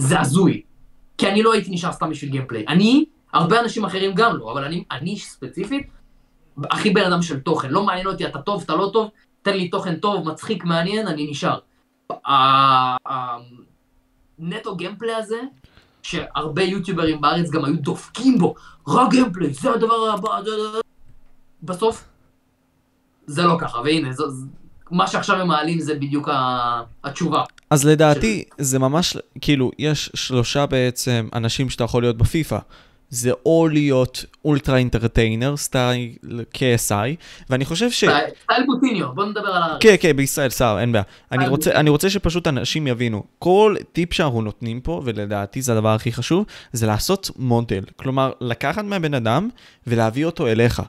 זה הזוי. כי אני לא הייתי נשאר סתם בשביל gameplay. אני, הרבה אנשים אחרים גם לא, אבל אני, אני ספציפית, הכי בן אדם של תוכן. לא מעניין אותי, אתה טוב, אתה לא טוב, תן לי תוכן טוב, מצחיק, מעניין, אני נשאר. הנטו gameplay הזה, שהרבה יוטיוברים בארץ גם היו דופקים בו, רק gameplay, זה הדבר הבא, זה... בסוף, זה לא ככה, והנה, זה, מה שעכשיו הם מעלים זה בדיוק התשובה. אז לדעתי, זה ממש, כאילו, יש שלושה בעצם אנשים שאתה יכול להיות בפיפא. זה או להיות ultra entertainer, סטייל KSI, ואני חושב ש... סטייל בוטיניו, בוא נדבר על ה... כן, כן, בישראל, סער, אין בעיה. אני רוצה, אני רוצה שפשוט אנשים יבינו, כל טיפ שאנחנו נותנים פה, ולדעתי זה הדבר הכי חשוב, זה לעשות מודל. כלומר, לקחת מהבן אדם ולהביא אותו אליך.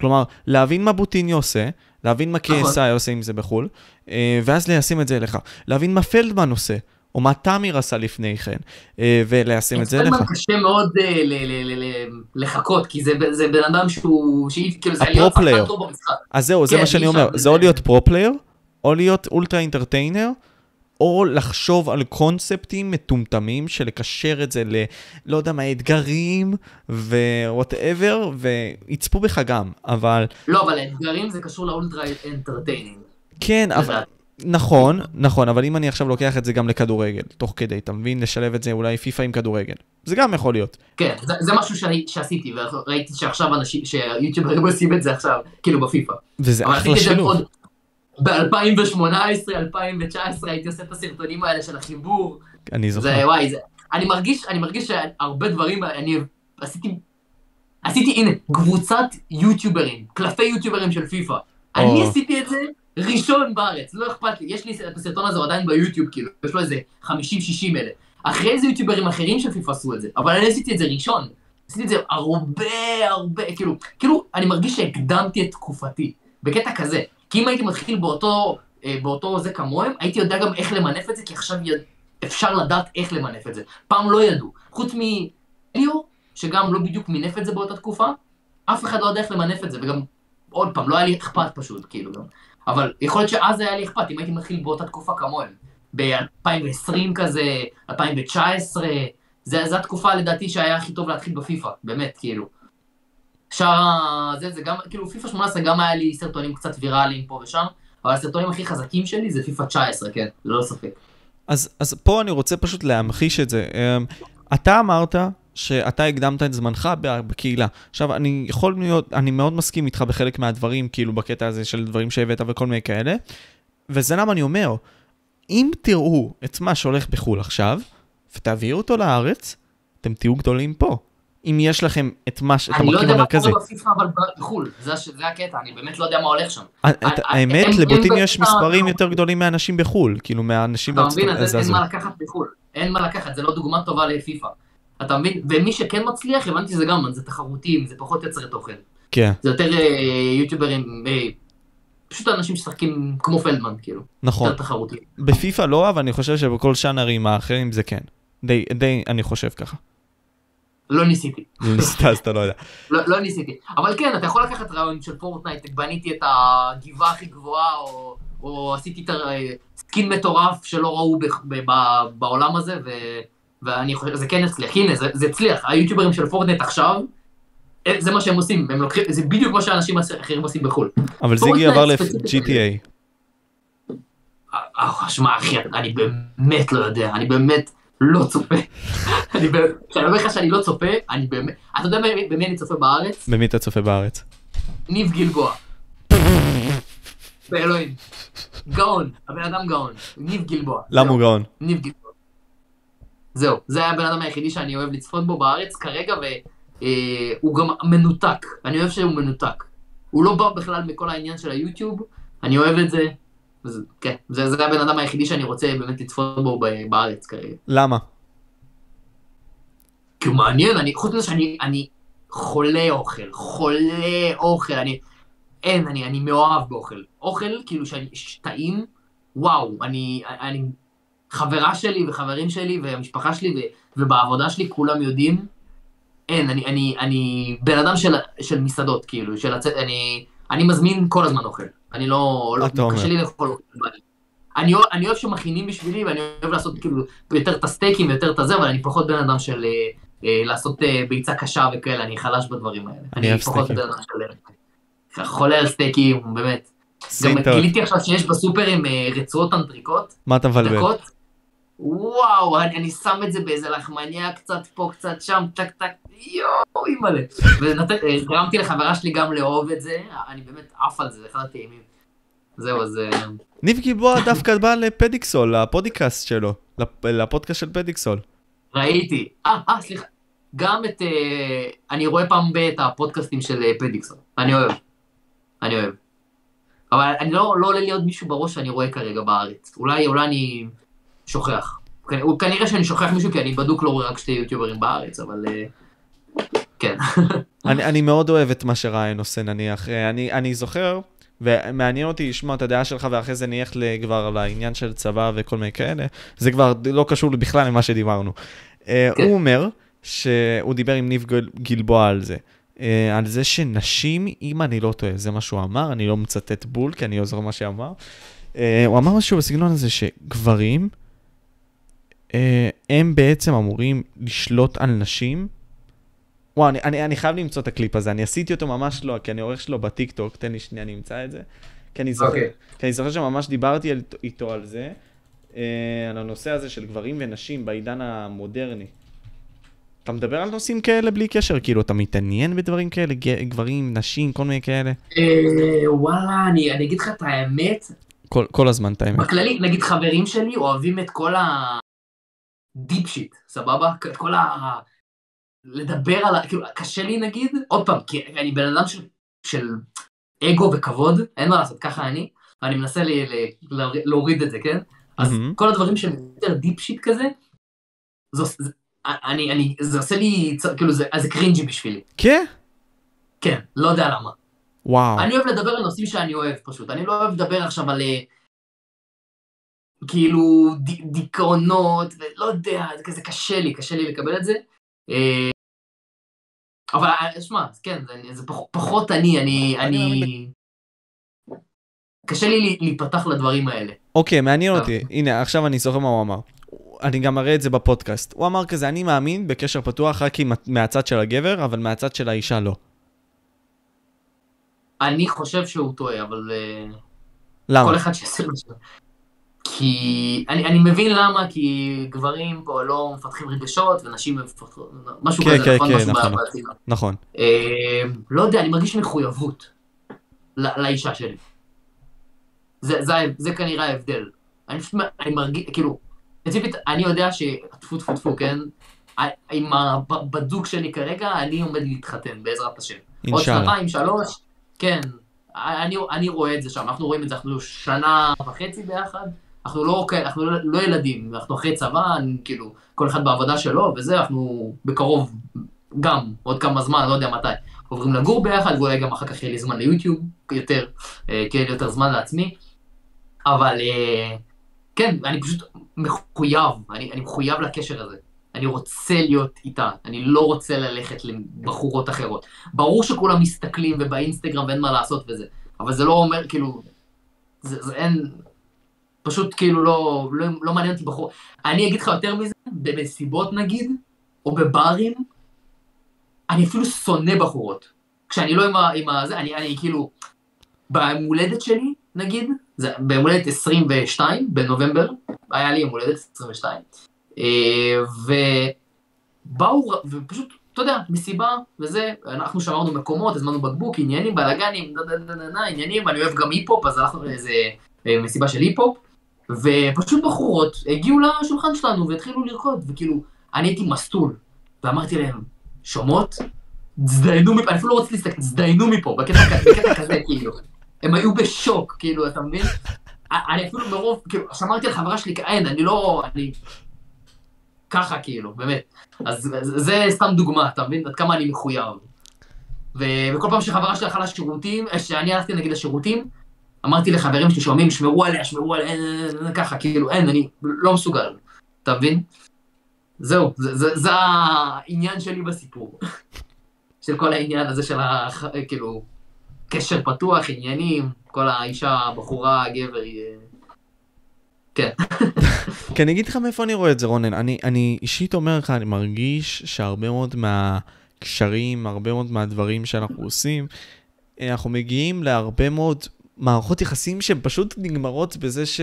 כלומר, להבין מה בוטיניו עושה, להבין מה KSI נכון. עושה אם זה בחו"ל, אה, ואז ליישם את זה אליך. להבין מה פלדמן עושה. או מה תמיר עשה לפני כן, אה, וליישם את זה אליך. קשה מאוד אה, לחקות, כי זה בן אדם שהוא, כאילו זה במשחק. אז זהו, זה כן, מה שאני אומר, זה או להיות pro player, או להיות ultra entertainer, או לחשוב על קונספטים מטומטמים של לקשר את זה ל... לא יודע מה, אתגרים ו whatever, ויצפו בך גם, אבל... לא, אבל אתגרים זה קשור ל ultra entertaining. כן, אבל... נכון, נכון, אבל אם אני עכשיו לוקח את זה גם לכדורגל, תוך כדי, אתה מבין? לשלב את זה אולי פיפא עם כדורגל. זה גם יכול להיות. כן, זה, זה משהו שאני, שעשיתי, וראיתי שעכשיו אנשים, שיוטיוברים עושים את זה עכשיו, כאילו בפיפא. וזה אחלה שילוב. ב-2018, 2019 הייתי עושה את הסרטונים האלה של החיבור. אני זוכר. זה, וואי, זה, אני מרגיש, אני מרגיש שהרבה דברים, אני עשיתי, עשיתי, הנה, קבוצת יוטיוברים, קלפי יוטיוברים של פיפא. אני עשיתי את זה ראשון בארץ, לא אכפת לי, יש לי את הסרטון הזה עדיין ביוטיוב, כאילו, יש לו איזה 50-60 אלה. אחרי איזה יוטיוברים אחרים של פיפא עשו את זה, אבל אני עשיתי את זה ראשון. עשיתי את זה הרבה הרבה, כאילו, כאילו, אני מרגיש שהקדמתי את תקופתי, בקטע כזה. כי אם הייתי מתחיל באותו, אה, באותו זה כמוהם, הייתי יודע גם איך למנף את זה, כי עכשיו יד... אפשר לדעת איך למנף את זה. פעם לא ידעו. חוץ מאליו, שגם לא בדיוק מינף את זה באותה תקופה, אף אחד לא יודע איך למנף את זה, וגם, עוד פעם, לא היה לי אכפת פשוט, כאילו, גם. אבל יכול להיות שאז היה לי אכפת, אם הייתי מתחיל באותה תקופה כמוהם. ב-2020 כזה, 2019, זה, זה התקופה לדעתי שהיה הכי טוב להתחיל בפיפא, באמת, כאילו. שאר זה, זה גם, כאילו פיפא 18 גם היה לי סרטונים קצת ויראליים פה ושם, אבל הסרטונים הכי חזקים שלי זה פיפא 19, כן, ללא ספק. אז, אז פה אני רוצה פשוט להמחיש את זה. אמ, אתה אמרת שאתה הקדמת את זמנך בקהילה. עכשיו, אני יכול להיות, אני מאוד מסכים איתך בחלק מהדברים, כאילו בקטע הזה של דברים שהבאת וכל מיני כאלה, וזה למה אני אומר, אם תראו את מה שהולך בחו"ל עכשיו, ותביאו אותו לארץ, אתם תהיו גדולים פה. אם יש לכם את מה, את המרכיב המרכזי. אני לא יודע מה קורה בפיפ"א אבל בחו"ל, זה, הקטע, אני באמת לא יודע מה הולך שם. האמת, לבוטים יש מספרים יותר גדולים מאנשים בחו"ל, כאילו מהאנשים בארצות הברית. אתה מבין, אין מה לקחת בחו"ל, אין מה לקחת, זה לא דוגמה טובה לפיפ"א. אתה מבין? ומי שכן מצליח, הבנתי שזה גם, זה תחרותיים, זה פחות יוצרי תוכן. כן. זה יותר אה, יוטיוברים, אה, פשוט אנשים ששחקים כמו פלדמן, כאילו. נכון. יותר תחרותי. בפיפ"א לא, אבל אני חושב שבכל שאנרים האחרים זה כן. די, די, אני חושב ככה. לא ניסיתי. לא ניסית, אז אתה לא יודע. לא, לא ניסיתי. אבל כן, אתה יכול לקחת רעיון של פורטנייט, בניתי את הגבעה הכי גבוהה, או, עשיתי את הסקין מטורף שלא ראו בעולם הזה. ואני חושב שזה כן יצליח, הנה, זה, הצליח, היוטיוברים של פורטנט עכשיו, אה, זה מה שהם עושים, הם לוקחים, זה בדיוק מה שאנשים אחרים עושים בחו"ל. אבל זיגי עבר ל-GTA. אה, אה, שמע אחי, אני באמת לא יודע, אני באמת לא צופה. אני באמת, כשאני אומר לך שאני לא צופה, אני באמת, אתה יודע במי אני צופה בארץ? במי אתה צופה בארץ? ניב גלבוע. באלוהים. גאון, הבן אדם גאון, ניב גלבוע. למה הוא גאון? ניב גלבוע. זהו, זה היה הבן אדם היחידי שאני אוהב לצפות בו בארץ כרגע, והוא אה, גם מנותק, אני אוהב שהוא מנותק. הוא לא בא בכלל מכל העניין של היוטיוב, אני אוהב את זה. וזה, כן, זה, זה הבן אדם היחידי שאני רוצה באמת לצפות בו בארץ כרגע. למה? כי הוא מעניין, אני, חוץ מזה שאני אני חולה אוכל, חולה אוכל, אני, אין, אני, אני מאוהב באוכל. אוכל, כאילו, שאני, טעים, וואו, אני, אני חברה שלי וחברים שלי והמשפחה שלי ו, ובעבודה שלי כולם יודעים, אין, אני, אני, אני בן אדם של, של מסעדות, כאילו, של לצאת, אני, אני מזמין כל הזמן אוכל. אני לא, לא קשה לי לאכול אוכל. אני, אני אוהב שמכינים בשבילי, ואני אוהב לעשות כאילו יותר את הסטייקים ויותר את הזה, אבל אני פחות בן אדם של אה, אה, לעשות אה, ביצה קשה וכאלה, אני חלש בדברים האלה. אני אוהב פחות. בן אדם של... אה, חולה על סטייקים, באמת. גם גיליתי עכשיו שיש בסופרים אה, רצועות אנטריקוט, מה אתה מבלבל? וואו, אני, אני שם את זה באיזה לחמניה קצת פה, קצת שם, טק טק, יואו, אימא'לה. וגרמתי לחברה שלי גם לאהוב את זה, אני באמת עף על זה, זה אחד הטעימים. זהו, אז... אה, ניב גלבוע דווקא בא לפדיקסול, לפודקאסט שלו, לפ- לפודקאסט של פדיקסול. ראיתי. אה, אה, סליחה. גם את... אה, אני רואה פעם ב- את הפודקאסטים של אה, פדיקסון. אני אוהב. אני אוהב. אבל אני לא, לא עולה לי עוד מישהו בראש שאני רואה כרגע בארץ. אולי, אולי אני שוכח. כנראה שאני שוכח מישהו כי אני בדוק לא רואה רק שתי יוטיוברים בארץ, אבל... אה, כן. אני, אני מאוד אוהב את מה שריין עושה נניח. אה, אני, אני זוכר, ומעניין אותי לשמוע את הדעה שלך, ואחרי זה נלך כבר לעניין של צבא וכל מיני כאלה. זה כבר לא קשור בכלל למה שדיברנו. אה, כן. הוא אומר שהוא דיבר עם ניב גל- גלבוע על זה. אה, על זה שנשים, אם אני לא טועה, זה מה שהוא אמר, אני לא מצטט בול, כי אני לא זוכר מה שאמר. הוא אמר משהו בסגנון הזה שגברים, הם בעצם אמורים לשלוט על נשים. וואו, אני, אני, אני חייב למצוא את הקליפ הזה, אני עשיתי אותו ממש לא, כי אני עורך שלו בטיקטוק, תן לי שנייה, אני אמצא את זה. כי אני זוכר, אוקיי. כי אני זוכר שממש דיברתי על, איתו על זה, אה, על הנושא הזה של גברים ונשים בעידן המודרני. אתה מדבר על נושאים כאלה בלי קשר, כאילו, אתה מתעניין בדברים כאלה, גברים, נשים, כל מיני כאלה? אה, וואלה, אני, אני אגיד לך את האמת, כל, כל הזמן, את האמת. בכללי, נגיד חברים שלי אוהבים את כל ה... deep shit, סבבה? את כל ה... לדבר על ה... כאילו, קשה לי נגיד, עוד פעם, כי אני בן אדם של, של אגו וכבוד, אין מה לעשות, ככה אני, ואני מנסה ל... ל... להוריד- את זה, כן? אז מהמם. כל הדברים שהם יותר deep shit כזה, זה, עוש- זה, אני, אני, זה עושה לי, כאילו, זה, זה cringy בשבילי. כן? כן, לא יודע למה. וואו. אני אוהב לדבר על נושאים שאני אוהב פשוט, אני לא אוהב לדבר עכשיו על אה, כאילו ד, דיכאונות, ולא יודע, זה כזה קשה לי, קשה לי לקבל את זה. אה, אבל אה, שמע, כן, זה, זה פח, פחות אני, אני, אני. קשה לי להיפתח לדברים האלה. אוקיי, מעניין טוב. אותי. הנה, עכשיו אני זוכר מה הוא אמר. אני גם אראה את זה בפודקאסט. הוא אמר כזה, אני מאמין בקשר פתוח רק עם, מהצד של הגבר, אבל מהצד של האישה לא. אני חושב שהוא טועה, אבל אה, למה? כל אחד שיעשה מה. כי אני, אני מבין למה, כי גברים פה לא מפתחים רגשות, ונשים מפתחות, משהו כן, כזה, כן, נכון? כן, משהו נכון. בסגנון. נכון. אה, לא יודע, אני מרגיש מחויבות ל- לאישה שלי. זה, זה, זה כנראה ההבדל. אני פשוט, אני מרגיש, כאילו, ספציפית, אני יודע שטפו טפו טפו, כן? ה- עם הבת זוג שלי כרגע, אני עומד להתחתן, בעזרת השם. עוד. שנתיים, שלוש, כן. אני, אני רואה את זה שם, אנחנו רואים את זה, אנחנו שנה וחצי ביחד, אנחנו לא, כאלה- אנחנו לא, לא ילדים, אנחנו אחרי צבא, אני, כאילו, כל אחד בעבודה שלו, וזה, אנחנו בקרוב, גם, עוד כמה זמן, לא יודע מתי, עוברים לגור ביחד, ואולי גם אחר כך יהיה לי זמן ליוטיוב, יותר, אה, כי יהיה לי יותר זמן לעצמי, אבל אה, כן, אני פשוט מחויב, אני, אני מחויב לקשר הזה. אני רוצה להיות איתה, אני לא רוצה ללכת לבחורות אחרות. ברור שכולם מסתכלים ובאינסטגרם ואין מה לעשות וזה, אבל זה לא אומר, כאילו, זה, זה אין, פשוט כאילו לא, לא, לא מעניין אותי בחור. אני אגיד לך יותר מזה, במסיבות נגיד, או בברים, אני אפילו שונא בחורות. כשאני לא עם ה... עם ה אני, אני כאילו, ביום הולדת שלי, נגיד, זה ביום הולדת 22 בנובמבר, היה לי יום הולדת 22, אה, ובאו, ופשוט, אתה יודע, מסיבה וזה, אנחנו שמרנו מקומות, הזמנו בקבוק, עניינים, בלאגנים, עניינים, ואני אוהב גם היפ-הופ, אז הלכנו לאיזה אה, מסיבה של היפ-הופ, ופשוט בחורות הגיעו לשולחן שלנו והתחילו לרקוד, וכאילו, אני הייתי מסטול, ואמרתי להם, שומעות? תזדיינו מפה, אני אפילו לא רציתי להסתכל, תזדיינו מפה, בקטע, בקטע כזה, כאילו. הם היו בשוק, כאילו, אתה מבין? אני אפילו מרוב, כאילו, שמרתי על חברה שלי, אין, אני לא, אני... ככה, כאילו, באמת. אז זה, זה סתם דוגמה, אתה מבין? עד כמה אני מחויב. ו, וכל פעם שחברה שלי הלכה לשירותים, אה, שאני הלכתי נגיד לשירותים, אמרתי לחברים שלי שומעים, שמרו עליה, שמרו עליה, אין, אין, אין, ככה, כאילו, אין, אני לא מסוגל. אתה מבין? זהו, זה, זה, זה העניין שלי בסיפור. של כל העניין הזה של ה... כאילו, קשר פתוח, עניינים, כל האישה, הבחורה, הגבר, היא... כן. כי אני אגיד לך מאיפה אני רואה את זה, רונן. אני, אני אישית אומר לך, אני מרגיש שהרבה מאוד מהקשרים, הרבה מאוד מהדברים שאנחנו עושים, אה, אנחנו מגיעים להרבה מאוד מערכות יחסים שהן פשוט נגמרות בזה ש...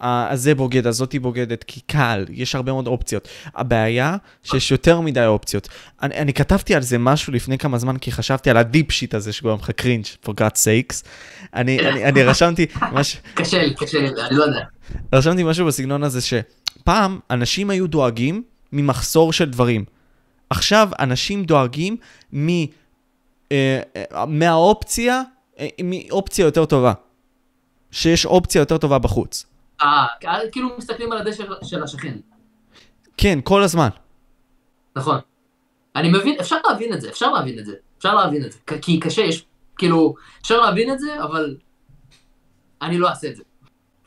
הזה בוגד, הזאתי בוגדת, כי קל, יש הרבה מאוד אופציות. הבעיה שיש יותר מדי אופציות. אני, אני כתבתי על זה משהו לפני כמה זמן, כי חשבתי על ה deep shit הזה שגורם לך cringe, for God's sakes. אני, אני, אני רשמתי משהו... קשה לי, קשה לי, אני לא יודע. רשמתי משהו בסגנון הזה שפעם אנשים היו דואגים ממחסור של דברים. עכשיו אנשים דואגים מ... אה, אה, מהאופציה, מאופציה יותר טובה. שיש אופציה יותר טובה בחוץ. אה, כאילו מסתכלים על הדשא של השכן. כן, כל הזמן. נכון. אני מבין, אפשר להבין את זה, אפשר להבין את זה. אפשר להבין את זה. כי קשה, יש, כאילו, אפשר להבין את זה, אבל אני לא אעשה את זה.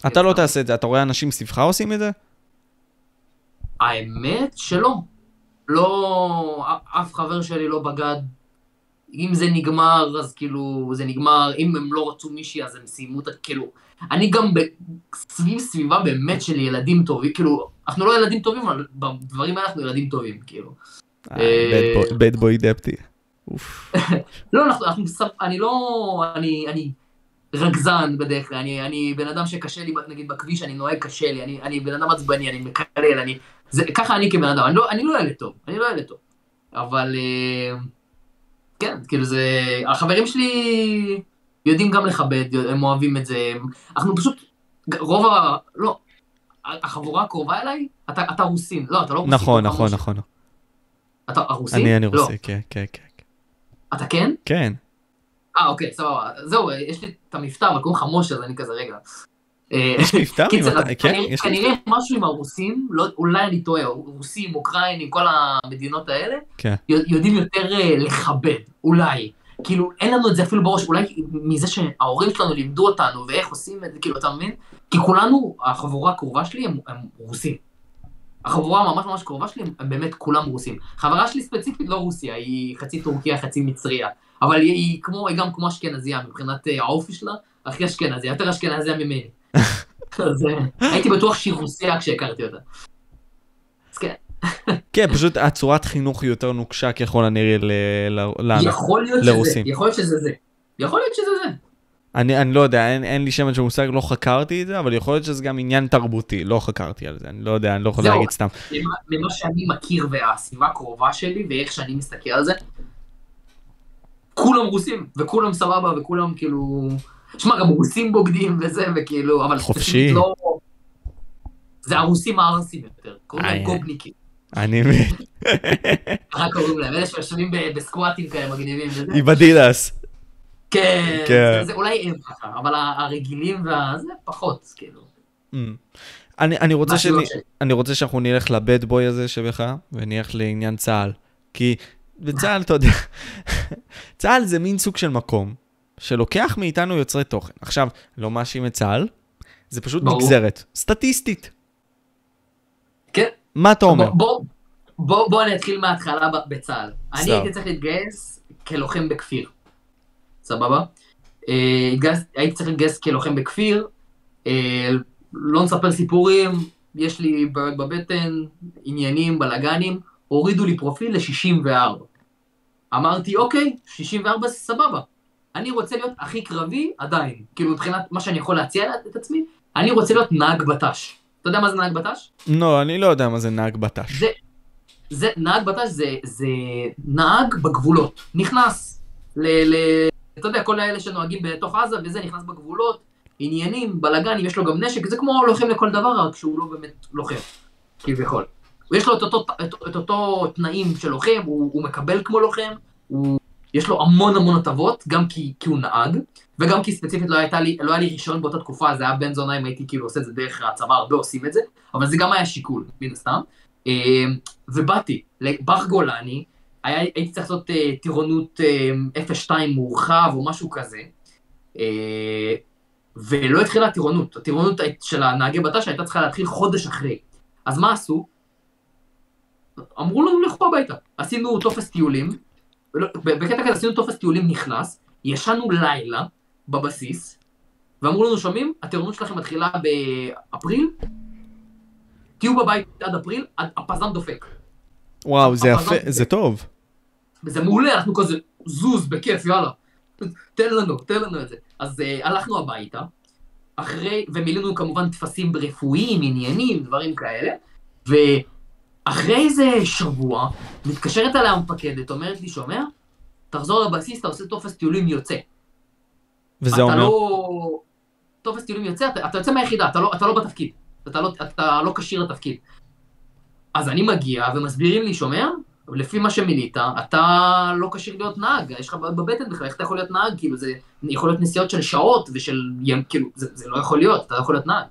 אתה לא תעשה את זה, אתה רואה אנשים סביבך עושים את זה? האמת שלא. לא, אף חבר שלי לא בגד. אם זה נגמר, אז כאילו, זה נגמר. אם הם לא רצו מישהי, אז הם סיימו את ה... כאילו, אני גם סביב סביבה באמת של ילדים טובים, כאילו, אנחנו לא ילדים טובים, אבל בדברים האלה אנחנו ילדים טובים, כאילו. בד בוי דפטי. לא, אנחנו, אני לא, אני, אני רגזן בדרך כלל, אני, אני בן אדם שקשה לי, נגיד בכביש, אני נוהג קשה לי, אני, אני בן אדם עצבני, אני מקלל, אני, זה, ככה אני כבן אדם, אני לא, אני לא ילד טוב, אני לא ילד טוב, אבל אה, כן, כאילו זה, החברים שלי, יודעים גם לכבד, הם אוהבים את זה. אנחנו פשוט, רוב ה... לא, החבורה הקרובה אליי, אתה, אתה רוסין. לא, אתה לא רוסין. נכון, נכון, נכון. אתה רוסין? אני, אני רוסי, לא. כן, כן, כן. אתה כן? כן. אה, אוקיי, סבבה. זהו, יש לי את המבטא, אבל קוראים לך משה, אז אני כזה, רגע. אה, יש מבטא? כן, כנראה משהו עם הרוסים, לא, אולי אני טועה, רוסים, אוקראינים, כל המדינות האלה, כן. יודעים יותר אה, לכבד, אולי. כאילו, אין לנו את זה אפילו בראש, אולי מזה שההורים שלנו לימדו אותנו ואיך עושים את זה, כאילו, אתה מבין? כי כולנו, החבורה הקרובה שלי הם, הם רוסים. החבורה הממש ממש קרובה שלי הם באמת כולם רוסים. חברה שלי ספציפית לא רוסיה, היא חצי טורקיה, חצי מצריה. אבל היא, היא, כמו, היא גם כמו אשכנזיה מבחינת אה, האופי שלה, הכי אשכנזיה, יותר אשכנזיה ממני. הייתי בטוח שהיא רוסיה כשהכרתי אותה. אז כן. כן, פשוט הצורת חינוך היא יותר נוקשה ככל הנראה לרוסים. יכול להיות שזה, יכול להיות שזה זה. יכול להיות שזה זה. אני, אני לא יודע, אין, אין לי שמץ של מושג, לא חקרתי את זה, אבל יכול להיות שזה גם עניין תרבותי, לא חקרתי על זה, אני לא יודע, אני לא יכול להגיד סתם. ממה שאני מכיר והסביבה הקרובה שלי ואיך שאני מסתכל על זה, כולם רוסים, וכולם סבבה, וכולם כאילו... שמע, גם רוסים בוגדים וזה, וכאילו, אבל... חופשי. לא... זה הרוסים הערסים יותר, קוראים להם גובניקים. אני מבין. ככה קוראים להם, אלה שיושבים בסקואטים כאלה מגניבים. עם אדילס. כן, כן. זה אולי הם ככה, אבל הרגילים והזה פחות, כאילו. Mm. אני, אני, רוצה שאני, אני רוצה שאנחנו נלך לבד בוי הזה שבך, ונלך לעניין צה"ל. כי בצה"ל, אתה יודע, צה"ל זה מין סוג של מקום שלוקח מאיתנו יוצרי תוכן. עכשיו, לא מאשים את צה"ל, זה פשוט ברור. נגזרת, סטטיסטית. כן. מה אתה אומר? בוא, בוא, בוא אני אתחיל מההתחלה בצה"ל. אני הייתי צריך להתגייס כלוחם בכפיר. סבבה? אה, התגייס, הייתי צריך להתגייס כלוחם בכפיר, אה, לא נספר סיפורים, יש לי בעיות בבטן, עניינים, בלאגנים, הורידו לי פרופיל ל-64. אמרתי, אוקיי, 64 זה סבבה. אני רוצה להיות הכי קרבי עדיין. כאילו, מבחינת מה שאני יכול להציע את עצמי, אני רוצה להיות נהג בט"ש. אתה יודע מה זה נהג בט"ש? לא, אני לא יודע מה זה נהג בט"ש. זה, זה, נהג בט"ש זה, זה נהג בגבולות. נכנס ל... ל אתה יודע, כל האלה שנוהגים בתוך עזה וזה, נכנס בגבולות, עניינים, בלאגנים, יש לו גם נשק, זה כמו לוחם לכל דבר, רק שהוא לא באמת לוחם, כביכול. יש לו את אותו, את, את אותו תנאים של לוחם, הוא, הוא מקבל כמו לוחם, הוא, יש לו המון המון הטבות, גם כי, כי הוא נהג, וגם כי ספציפית לא, הייתה לי, לא היה לי רישיון באותה תקופה, זה היה בן זונה אם הייתי כאילו עושה את זה דרך הצבא, הרבה עושים את זה, אבל זה גם היה שיקול, מן הסתם. אה, ובאתי לבר גולני, היה, הייתי צריך לעשות uh, טירונות uh, אה, 0-2 מורחב או משהו כזה, ולא התחילה הטירונות. הטירונות של הנהגי בט"ש הייתה צריכה להתחיל חודש אחרי. אז מה עשו? אמרו לנו לכו הביתה. עשינו טופס טיולים, בקטע כזה עשינו טופס טיולים נכנס, ישנו לילה בבסיס, ואמרו לנו, שומעים, הטירונות שלכם מתחילה באפריל, תהיו בבית עד אפריל, הפזם דופק. וואו, זה יפה, זה טוב. וזה מעולה, אנחנו כזה, זוז, בכיף, יאללה. תן לנו, תן לנו את זה. אז אה, הלכנו הביתה, אחרי, ומילאנו כמובן טפסים רפואיים, עניינים, דברים כאלה, ואחרי איזה שבוע, מתקשרת אליי המפקדת, אומרת לי, שומע? תחזור לבסיס, אתה עושה טופס טיולים יוצא. וזה אומר, לא... טופס טיולים יוצא, אתה, אתה יוצא מהיחידה, אתה לא, אתה לא בתפקיד. אתה לא, אתה לא כשיר לתפקיד. אז אני מגיע ומסבירים לי, שומע? לפי מה שמילאת, אתה לא כשיר להיות נהג, יש לך בבטן בכלל, איך אתה יכול להיות נהג? כאילו זה יכול להיות נסיעות של שעות ושל ים, כאילו, זה, זה לא יכול להיות, אתה לא יכול להיות נהג.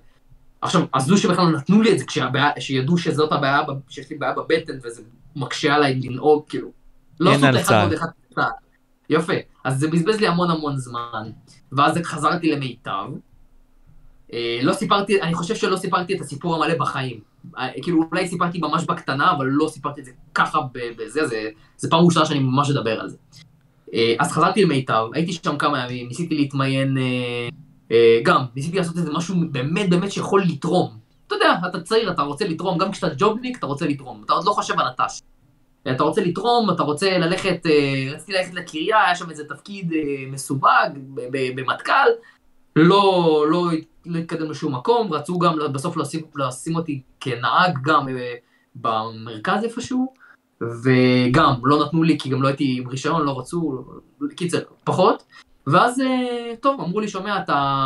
עכשיו, עזבו שבכלל נתנו לי את זה כשהבעיה, שידעו שזאת הבעיה, שיש לי בעיה בבטן וזה מקשה עליי לנהוג, כאילו. לא עשו את צה"ל. ועוד אחד צה"ל. יפה. אז זה בזבז לי המון המון זמן, ואז חזרתי למיטב. אה, לא סיפרתי, אני חושב שלא סיפרתי את הסיפור המלא בחיים. אה, כאילו, אולי סיפרתי ממש בקטנה, אבל לא סיפרתי את זה ככה בזה, זה, זה פעם ראשונה שאני ממש אדבר על זה. אה, אז חזרתי למיטב, הייתי שם כמה ימים, ניסיתי להתמיין, אה, גם, ניסיתי לעשות איזה משהו באמת באמת שיכול לתרום. אתה יודע, אתה צעיר, אתה רוצה לתרום, גם כשאתה ג'ובניק, אתה רוצה לתרום, אתה עוד לא חושב על נטש. אתה רוצה לתרום, אתה רוצה ללכת, אה, רציתי ללכת לקריה, היה שם איזה תפקיד אה, מסווג במטכ"ל, לא, לא, לא התקדם לשום מקום, רצו גם בסוף לשים, לשים אותי כנהג גם אה, במרכז איפשהו, וגם לא נתנו לי כי גם לא הייתי עם רישיון, לא רצו, קיצר, פחות, ואז אה, טוב, אמרו לי, שומע, אתה,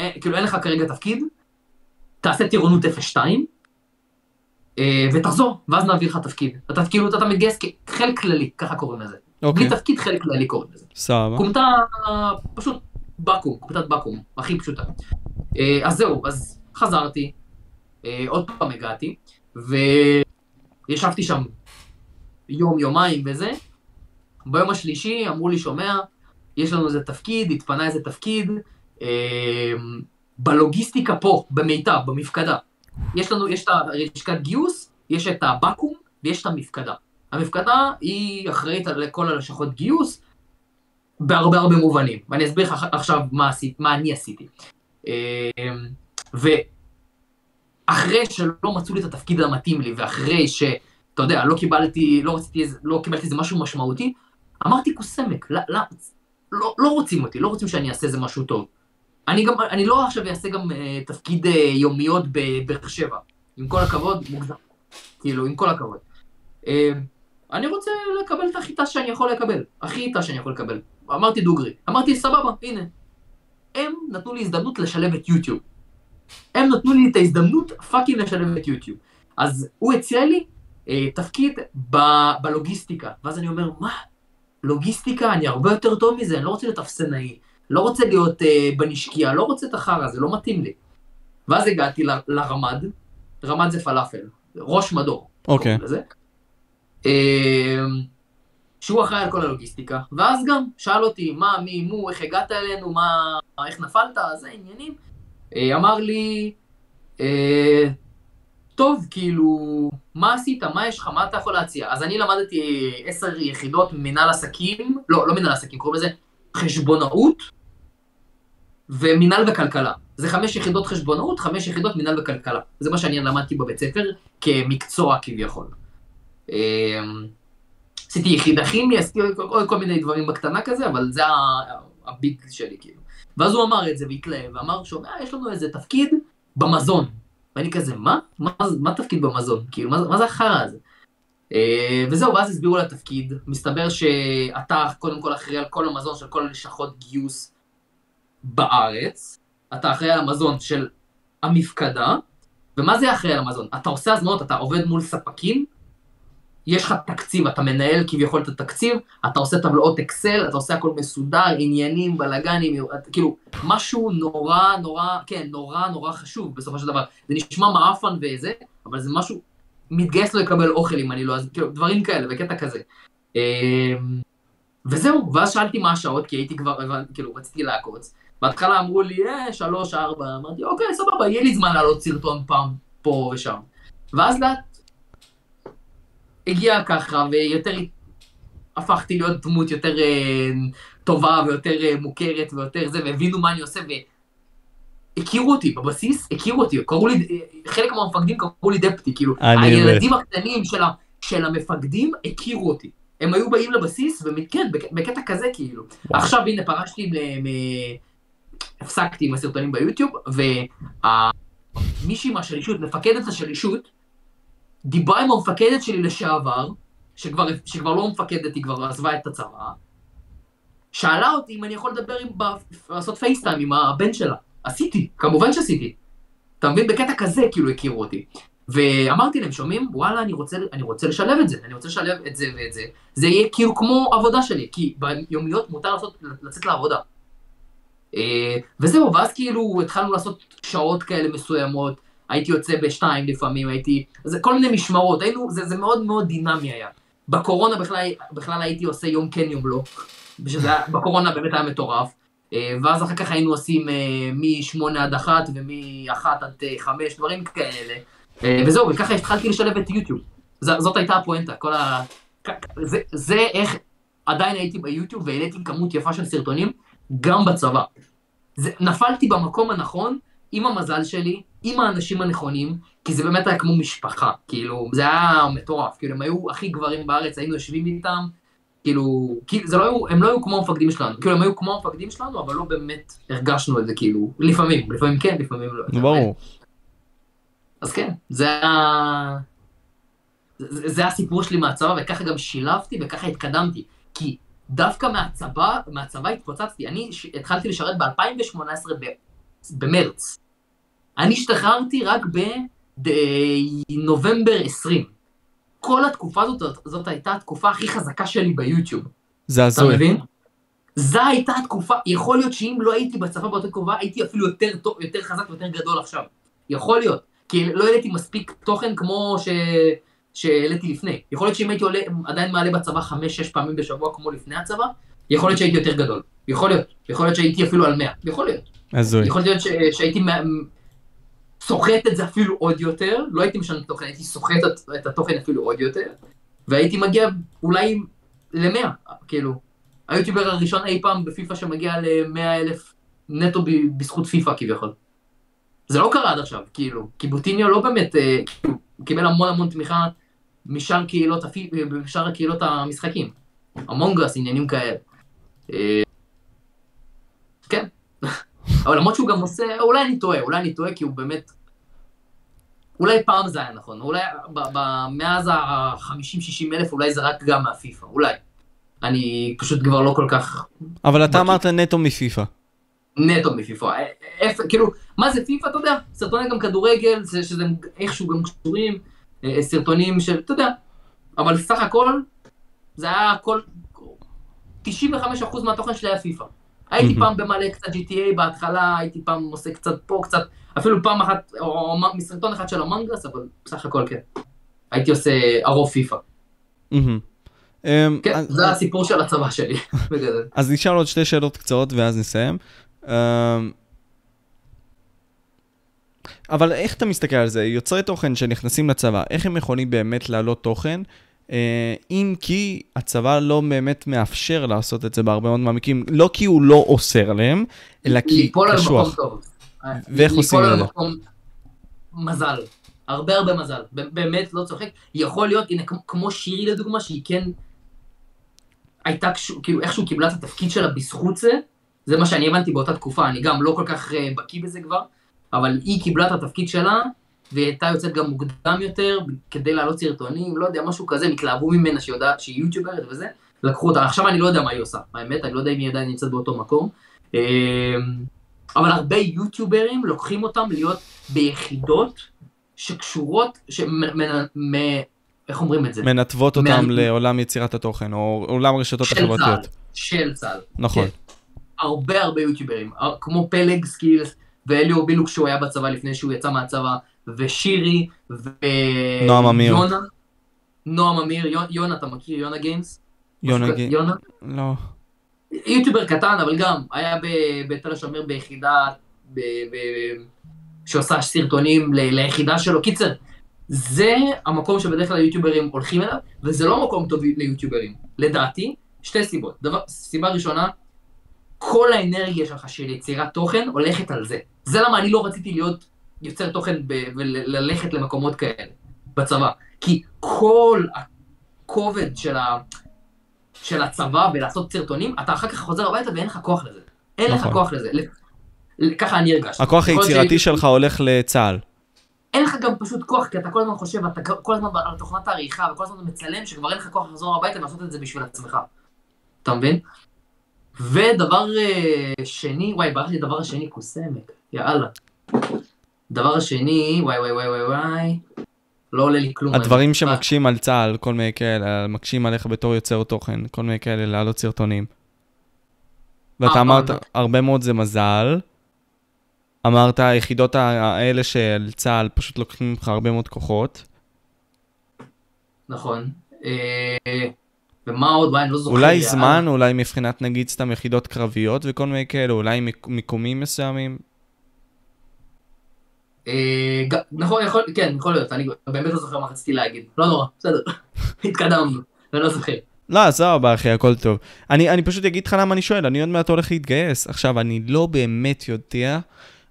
אה, כאילו אין לך כרגע תפקיד, תעשה טירונות 02, אה, ותחזור, ואז נעביר לך תפקיד. אתה כאילו, אתה מתגייס כחלק כללי, ככה קוראים לזה. אוקיי, בלי תפקיד חלק כללי קוראים לזה. סבבה. קומטה, פשוט בקו"ם, קומטת בקו"ם, הכי פשוטה. אז זהו, אז חזרתי, עוד פעם הגעתי, וישבתי שם יום, יומיים וזה. ביום השלישי אמרו לי, שומע, יש לנו איזה תפקיד, התפנה איזה תפקיד, אה, בלוגיסטיקה פה, במיטב, במפקדה. יש לנו, יש את הלשכת גיוס, יש את הבקו"ם ויש את המפקדה. המפקדה היא אחראית על כל הלשכות גיוס, בהרבה הרבה מובנים, ואני אסביר לך עכשיו מה, עשית, מה אני עשיתי. אה, ואחרי שלא מצאו לי את התפקיד המתאים לי, ואחרי שאתה יודע, לא קיבלתי, לא רציתי, לא קיבלתי איזה משהו משמעותי, אמרתי כוסמק, לא, לא, לא, לא רוצים אותי, לא רוצים שאני אעשה איזה משהו טוב. אני גם, אני לא עכשיו אעשה גם אה, תפקיד אה, יומיות בבאר שבע. עם כל הכבוד, מוגזם. כאילו, עם כל הכבוד. אה, אני רוצה לקבל את החיטה שאני יכול לקבל, הכי חיטה שאני יכול לקבל. אמרתי דוגרי, אמרתי סבבה, הנה. הם נתנו לי הזדמנות לשלב את יוטיוב. הם נתנו לי את ההזדמנות fucking לשלב את יוטיוב. אז הוא הציע לי אה, תפקיד ב- בלוגיסטיקה, ואז אני אומר, מה? לוגיסטיקה? אני הרבה יותר טוב מזה, אני לא רוצה להיות אפסנאי, לא רוצה להיות אה, בנשקייה, לא רוצה את החרא, זה לא מתאים לי. ואז הגעתי ל- לרמד, רמד זה פלאפל, ראש מדור. אוקיי. לזה. אה, שהוא אחראי על כל הלוגיסטיקה, ואז גם שאל אותי מה, מי, מו, איך הגעת אלינו, מה, איך נפלת, זה עניינים. אה, אמר לי, אה, טוב, כאילו, מה עשית, מה יש לך, מה אתה יכול להציע? אז אני למדתי עשר יחידות מנהל עסקים, לא, לא מנהל עסקים, קוראים לזה חשבונאות ומנהל וכלכלה. זה חמש יחידות חשבונאות, חמש יחידות מנהל וכלכלה. זה מה שאני למדתי בבית ספר כמקצוע כביכול. אמ, עשיתי יחידה כימיה, עשיתי כל, כל מיני דברים בקטנה כזה, אבל זה הביג שלי כאילו. ואז הוא אמר את זה והתלהב, ואמר, שומע, יש לנו איזה תפקיד במזון. ואני כזה, מה? מה, מה תפקיד במזון? כאילו, מה, מה זה החרא הזה? אה, וזהו, ואז הסבירו על התפקיד. מסתבר שאתה קודם כל אחראי על כל המזון של כל הלשכות גיוס בארץ. אתה אחראי על המזון של המפקדה. ומה זה אחראי על המזון? אתה עושה הזמנות, אתה עובד מול ספקים, יש לך תקציב, אתה מנהל כביכול את התקציב, אתה עושה טבלאות אקסל, אתה עושה הכל מסודר, עניינים, בלאגנים, כאילו, משהו נורא נורא, כן, נורא נורא חשוב בסופו של דבר. זה נשמע מעפן וזה, אבל זה משהו, מתגייס לו לקבל אוכל אם אני לא, אז כאילו, דברים כאלה, בקטע כזה. אמ, וזהו, ואז שאלתי מה השעות, כי הייתי כבר, כאילו, רציתי לעקוץ. בהתחלה אמרו לי, אה, שלוש, ארבע, אמרתי, אוקיי, סבבה, יהיה לי זמן לעלות סרטון פעם פה ושם. ואז לאט הגיע ככה, ויותר הפכתי להיות דמות יותר אה, טובה ויותר אה, מוכרת ויותר זה, והבינו מה אני עושה, הכירו אותי, בבסיס הכירו אותי, קראו לי, חלק מהמפקדים קראו לי דפטי, כאילו, הילדים הקטנים של, ה, של המפקדים הכירו אותי. הם היו באים לבסיס, וכן, בק- בקטע כזה כאילו. וואו. עכשיו הנה פרשתי, ל- מ- הפסקתי עם הסרטונים ביוטיוב, ומישהי מהשלישות, מפקדת השלישות, דיברה עם המפקדת שלי לשעבר, שכבר, שכבר לא מפקדת, היא כבר עזבה את הצבא, שאלה אותי אם אני יכול לדבר עם, לעשות פייסטיים עם הבן שלה. עשיתי, כמובן שעשיתי. אתה מבין? בקטע כזה כאילו הכירו אותי. ואמרתי להם, שומעים? וואלה, אני רוצה, אני רוצה לשלב את זה, אני רוצה לשלב את זה ואת זה. זה יהיה כאילו כמו עבודה שלי, כי ביומיות מותר לעשות, לצאת לעבודה. אה, וזהו, ואז כאילו התחלנו לעשות שעות כאלה מסוימות, הייתי יוצא בשתיים לפעמים, הייתי, זה כל מיני משמרות, היינו, זה, זה מאוד מאוד דינמי היה. בקורונה בכלל, בכלל הייתי עושה יום כן יום לא, שזה היה, בקורונה באמת היה מטורף. אה, ואז אחר כך היינו עושים אה, מ-8 עד 1 ומ-1 עד 5, דברים כאלה. אה, וזהו, וככה התחלתי לשלב את יוטיוב. ז- זאת הייתה הפואנטה, כל ה... זה, זה איך עדיין הייתי ביוטיוב והעליתי כמות יפה של סרטונים, גם בצבא. זה, נפלתי במקום הנכון, עם המזל שלי, עם האנשים הנכונים, כי זה באמת היה כמו משפחה, כאילו, זה היה מטורף, כאילו, הם היו הכי גברים בארץ, היינו יושבים איתם, כאילו, כאילו זה לא היו, הם לא היו כמו המפקדים שלנו, כאילו, הם היו כמו המפקדים שלנו, אבל לא באמת הרגשנו את זה, כאילו, לפעמים, לפעמים כן, לפעמים לא. ברור. אז כן, זה ה... זה, זה הסיפור שלי מהצבא, וככה גם שילבתי וככה התקדמתי. כי דווקא מהצבא, מהצבא התפוצצתי. אני ש... התחלתי לשרת ב-2018 ב... במרץ. אני השתחררתי רק בנובמבר 20. כל התקופה הזאת, זאת הייתה התקופה הכי חזקה שלי ביוטיוב. זה אתה הזוי. מבין? זו הייתה התקופה, יכול להיות שאם לא הייתי בצבא באותה תקופה, הייתי אפילו יותר טוב, יותר חזק ויותר גדול עכשיו. יכול להיות. כי לא העליתי מספיק תוכן כמו ש... שהעליתי לפני. יכול להיות שאם הייתי עולה, עדיין מעלה בצבא חמש-שש פעמים בשבוע כמו לפני הצבא, יכול להיות שהייתי יותר גדול. יכול להיות. יכול להיות שהייתי אפילו על 100. יכול להיות. הזוי. יכול להיות ש... שהייתי סוחט את זה אפילו עוד יותר, לא הייתי משנה תוכן, הייתי סוחט את, את התוכן אפילו עוד יותר, והייתי מגיע אולי ל-100, כאילו. היוטיובר הראשון אי פעם בפיפא שמגיע ל-100 אלף נטו ב- בזכות פיפא כביכול. זה לא קרה עד עכשיו, כאילו, כי בוטיניו לא באמת, אה, כאילו, הוא קיבל המון המון תמיכה משאר קהילות, הפי- משאר קהילות המשחקים. המונגרס, עניינים כאלה. אה. אבל למרות שהוא גם עושה, אולי אני טועה, אולי אני טועה כי הוא באמת... אולי פעם זה היה נכון, אולי מאז ה-50-60 אלף אולי זה רק גם מהפיפא, אולי. אני פשוט כבר לא כל כך אבל אתה. אמרת נטו מפיפא. נטו מפיפא. אה, כאילו, מה זה פיפא, אתה יודע, סרטוני גם כדורגל, זה- שזה איכשהו גם קשורים, אה, סרטונים של, אתה יודע, אבל סך הכל, זה היה הכל, 95% מהתוכן שלי היה פיפא. הייתי מהמם. פעם במלא קצת GTA בהתחלה, הייתי פעם עושה קצת פה, קצת, אפילו פעם אחת, או או מסרטון אחד של המנגרס, אבל בסך הכל כן. הייתי עושה הרוב פיפא. מהמם. אמ, כן, אז- זה הסיפור של הצבא שלי, בגדול. אז נשאל עוד שתי שאלות קצרות ואז נסיים. אמ, אבל איך אתה מסתכל על זה? יוצרי תוכן שנכנסים לצבא, איך הם יכולים באמת להעלות תוכן? אה, אם כי הצבא לא באמת מאפשר לעשות את זה בהרבה מאוד מעמיקים, לא כי הוא לא אוסר עליהם, אלא כי קשוח. ואיך עושים את זה? מזל. הרבה הרבה מזל. באמת, לא צוחק. יכול להיות, הנה, כמו- שירי לדוגמה, שהיא כן הייתה, כאילו, איכשהו קיבלה את התפקיד שלה בזכות זה, זה מה שאני הבנתי באותה תקופה, אני גם לא כל כך אה, בקיא בזה כבר, אבל היא קיבלה את התפקיד שלה, והיא הייתה יוצאת גם מוקדם יותר, כדי להעלות סרטונים, לא יודע, משהו כזה, התלהבו ממנה שהיא יודעת שהיא יוטיוברית וזה, לקחו אותה. עכשיו אני לא יודע מה היא עושה, האמת, אני לא יודע אם היא עדיין נמצאת באותו מקום. אה, אבל הרבה יוטיוברים לוקחים אותם להיות ביחידות שקשורות. איך אומרים את זה? מנתבות אותם מה- לעולם יצירת התוכן, או עולם הרשתות של צה"ל. החברתיות. של צה"ל. נכון. כן. הרבה הרבה יוטיוברים, כמו פלג סקילס, ואליאור בילוק שהוא היה בצבא לפני שהוא יצא מהצבא, ושירי, ו... נועם אמיר. יונה. נועם אמיר, יונה, יונה אתה מכיר? יונה גיימס? יונה משהו גי- כזה, יונה? לא. יוטיובר קטן, אבל גם, היה בתל השומר ביחידה, ב- ב- שעושה סרטונים ל- ליחידה שלו. קיצר, זה המקום שבדרך כלל יוטיוברים הולכים אליו, וזה לא מקום טוב ליוטיוברים. לדעתי, שתי סיבות. דבר, סיבה ראשונה, כל האנרגיה שלך של יצירת תוכן הולכת על זה. זה למה אני לא רציתי להיות יוצר תוכן ב- וללכת למקומות כאלה בצבא. כי כל הכובד של, ה... של הצבא ולעשות סרטונים, אתה אחר כך חוזר הביתה ואין לך כוח לזה. אין לך נכון. כוח לזה. ככה אני הרגשתי. הכוח היצירתי ש- שלך הולך לצה"ל. אין לך גם פשוט כוח, כי אתה כל הזמן חושב, אתה כל הזמן על תוכנת העריכה, וכל הזמן מצלם, שכבר אין לך כוח לחזור הביתה ולעשות את זה בשביל עצמך. אתה מבין? ודבר אה, שני, וואי, ברח לי הדבר השני, כוסמק, יאללה. דבר השני, וואי וואי וואי וואי וואי, לא עולה לי כלום. הדברים שמקשים על צה"ל, כל מיני כאלה, מקשים עליך בתור יוצר תוכן, כל מיני כאלה, להעלות סרטונים. ואתה אה, אמרת, הרבה מאוד זה מזל. אמרת, היחידות האלה של צה"ל פשוט לוקחים ממך הרבה מאוד כוחות. נכון. אה, ומה עוד, וואי, אני לא זוכר. אולי. זמן, אולי מבחינת נגיד סתם יחידות קרביות וכל מיני כאלה, אולי מיק- מיקומים מסוימים. אה, נכון, יכול, כן, יכול להיות, אני באמת לא זוכר מה רציתי להגיד. לא נורא, בסדר. התקדמנו, אני לא זוכר. לא, סבבה אחי, הכל טוב. אני, אני פשוט אגיד לך למה אני שואל, אני עוד מעט הולך להתגייס. עכשיו, אני לא באמת יודע,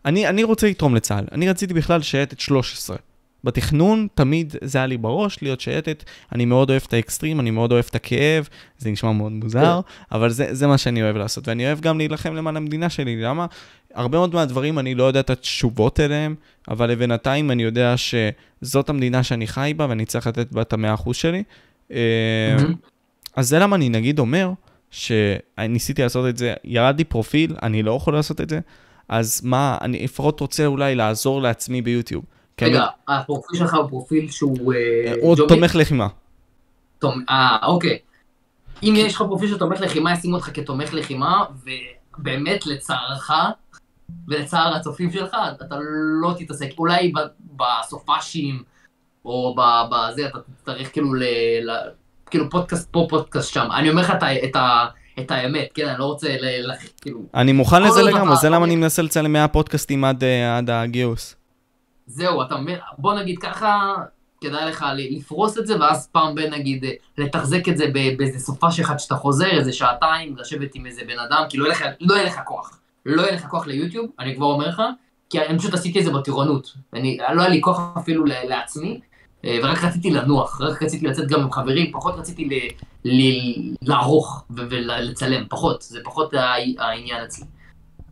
אני, אני רוצה לתרום לצה"ל. אני רציתי בכלל שייטת 13. בתכנון תמיד זה היה לי בראש להיות שייטת, אני מאוד אוהב את האקסטרים, אני מאוד אוהב את הכאב, זה נשמע מאוד מוזר, אבל זה, זה מה שאני אוהב לעשות, ואני אוהב גם להילחם למען המדינה שלי, למה? הרבה מאוד מהדברים אני לא יודע את התשובות אליהם, אבל לבינתיים אני יודע שזאת המדינה שאני חי בה ואני צריך לתת בה את המאה אחוז שלי. מהמם. אז זה למה אני נגיד אומר, שניסיתי לעשות את זה, ירד לי פרופיל, אני לא יכול לעשות את זה, אז מה, אני לפחות רוצה אולי לעזור לעצמי ביוטיוב. כי רגע, הפרופיל שלך הוא פרופיל שהוא... אה, הוא? תומך לחימה. תומ- אה, אוקיי. אם יש לך פרופיל של תומך לחימה, ישימו אותך כתומך לחימה, ובאמת לצערך, ולצער הצופים שלך, אתה לא תתעסק. אולי בסופאשים, או בזה, אתה תצטרך כאילו ל... ל- כאילו פודקאסט פה, פודקאסט שם. אני אומר לך את ה- את ה- את האמת, כן? אני לא רוצה ל... כאילו... אני מוכן לזה לגמרי, זה למה אני מנסה לצלם 100 פודקאסטים אה, עד הגיוס. זהו, אתה מבין? בוא נגיד ככה, כדאי לך לפרוס את זה, ואז פעם בין נגיד אה, לתחזק את זה באיזה סופש אחד שאתה חוזר, איזה שעתיים, לשבת עם איזה בן אדם, כי לא יהיה לך, לא יהיה לך כוח. לא יהיה לך כוח ליוטיוב, אני כבר אומר לך, כי אני פשוט עשיתי את זה בטירונות. אני, לא היה לי כוח אפילו לעצמי, אה, ורק רציתי לנוח, רק רציתי לצאת גם עם חברים, פחות רציתי ל, ל, לערוך ולצלם, פחות, זה פחות הע- העניין אצלי.